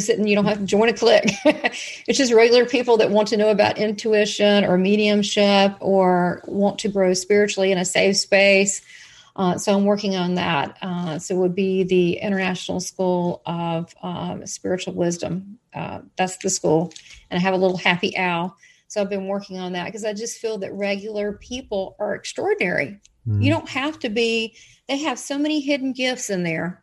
sit and you don't have to join a clique. it's just regular people that want to know about intuition or mediumship or want to grow spiritually in a safe space. Uh, so I'm working on that. Uh, so it would be the International School of um, Spiritual Wisdom. Uh, that's the school, and I have a little happy owl. So I've been working on that because I just feel that regular people are extraordinary. Mm. You don't have to be. They have so many hidden gifts in there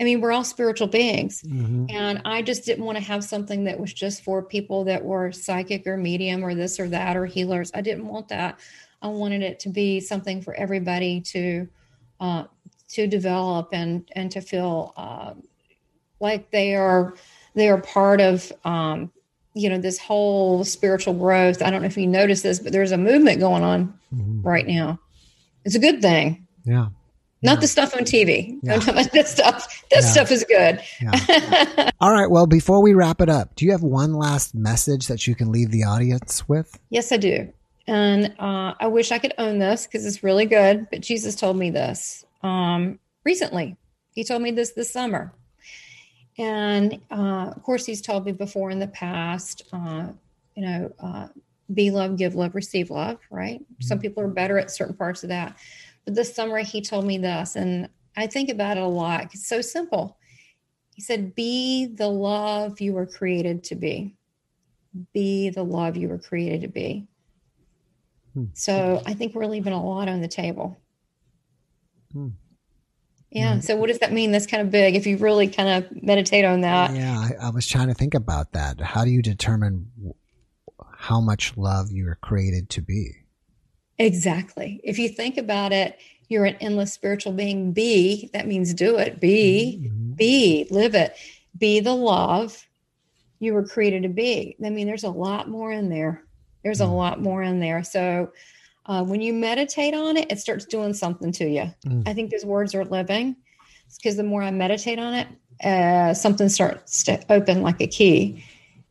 I mean, we're all spiritual beings. Mm-hmm. And I just didn't want to have something that was just for people that were psychic or medium or this or that or healers. I didn't want that. I wanted it to be something for everybody to uh, to develop and and to feel uh, like they are they are part of um, you know this whole spiritual growth. I don't know if you notice this, but there's a movement going on mm-hmm. right now. It's a good thing. Yeah. Not the stuff on TV. Yeah. this stuff. This yeah. stuff is good. Yeah. All right. Well, before we wrap it up, do you have one last message that you can leave the audience with? Yes, I do. And uh, I wish I could own this because it's really good. But Jesus told me this um, recently. He told me this this summer. And uh, of course, he's told me before in the past, uh, you know, uh, be love, give love, receive love, right? Mm-hmm. Some people are better at certain parts of that. But this summer, he told me this, and I think about it a lot. It's so simple. He said, Be the love you were created to be. Be the love you were created to be. Hmm. So I think we're leaving a lot on the table. Hmm. Yeah. Hmm. So what does that mean? That's kind of big. If you really kind of meditate on that. Yeah, I, I was trying to think about that. How do you determine how much love you are created to be? Exactly. If you think about it, you're an endless spiritual being. Be, that means do it. Be, mm-hmm. be, live it. Be the love you were created to be. I mean, there's a lot more in there. There's mm-hmm. a lot more in there. So uh, when you meditate on it, it starts doing something to you. Mm-hmm. I think those words are living because the more I meditate on it, uh, something starts to open like a key.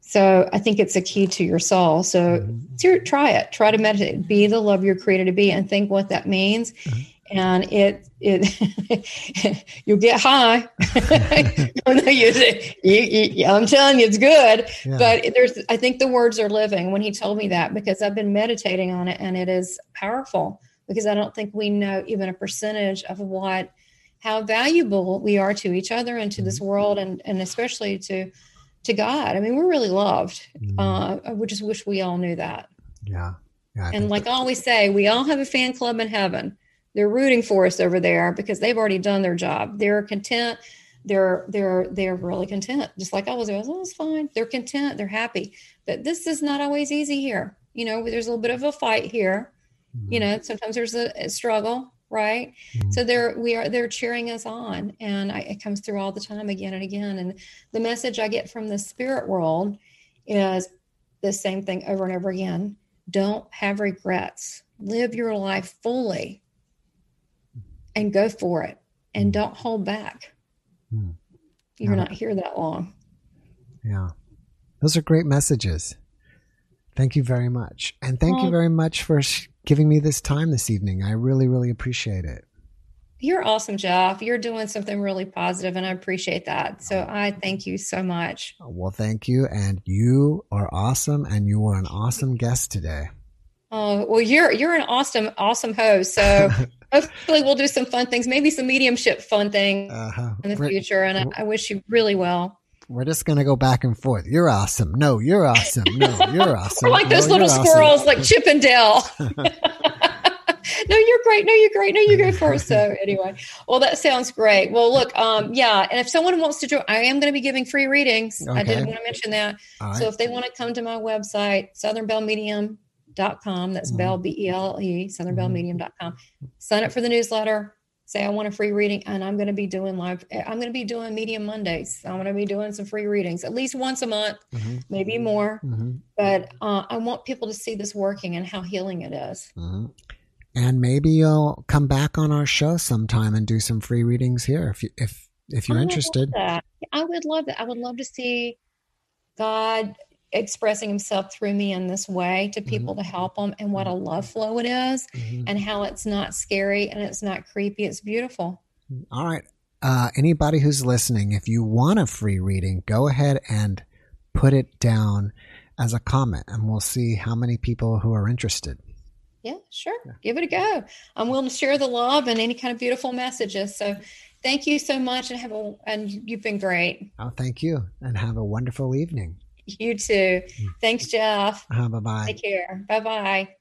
So I think it's a key to your soul. So mm-hmm. try it. Try to meditate. Be the love you're created to be, and think what that means. Mm-hmm. And it it you'll get high. you, you, I'm telling you, it's good. Yeah. But there's I think the words are living when he told me that because I've been meditating on it, and it is powerful because I don't think we know even a percentage of what how valuable we are to each other and to this mm-hmm. world, and and especially to to God. I mean, we're really loved. Mm-hmm. Uh, I just wish we all knew that. Yeah. yeah and like I always say, we all have a fan club in heaven. They're rooting for us over there because they've already done their job. They're content. They're they're they're really content. Just like I was, I was, oh, it's fine. They're content. They're happy. But this is not always easy here. You know, there's a little bit of a fight here. Mm-hmm. You know, sometimes there's a, a struggle right? Mm-hmm. so they're we are they're cheering us on and I, it comes through all the time again and again. And the message i get from the spirit world is the same thing over and over again. Don't have regrets. Live your life fully and go for it and mm-hmm. don't hold back. Mm. you're not here that long. Yeah. Those are great messages thank you very much and thank well, you very much for giving me this time this evening. I really, really appreciate it. You're awesome, Jeff. You're doing something really positive, and I appreciate that. So I thank you so much. Well, thank you. And you are awesome, and you were an awesome guest today. Oh, well, you're you're an awesome, awesome host. So hopefully we'll do some fun things, maybe some mediumship fun thing uh-huh. in the future. And I, I wish you really well we're just gonna go back and forth. You're awesome. No, you're awesome. No, you're awesome. we're like those no, little squirrels, awesome. like Chip and Dale. no, you're great. No, you're great. No, you go first. So anyway, well, that sounds great. Well, look, um, yeah, and if someone wants to join, I am going to be giving free readings. Okay. I didn't want to mention that. Right. So if they want to come to my website, southernbellemedium.com, that's mm-hmm. Belle B E L E, southernbellemedium.com. Sign up for the newsletter say I want a free reading and I'm going to be doing live I'm going to be doing medium Mondays. I'm going to be doing some free readings at least once a month, mm-hmm. maybe more. Mm-hmm. But uh, I want people to see this working and how healing it is. Mm-hmm. And maybe you'll come back on our show sometime and do some free readings here if you if if you're I interested. I would love that. I would love to see God expressing himself through me in this way to mm-hmm. people mm-hmm. to help them and what a mm-hmm. love flow it is mm-hmm. and how it's not scary and it's not creepy it's beautiful all right uh, anybody who's listening, if you want a free reading, go ahead and put it down as a comment, and we'll see how many people who are interested. Yeah, sure. Yeah. Give it a go. I'm willing to share the love and any kind of beautiful messages. So thank you so much and have a and you've been great. Oh, thank you. And have a wonderful evening. You too. Mm. Thanks, Jeff. Uh, bye bye. Take care. Bye bye.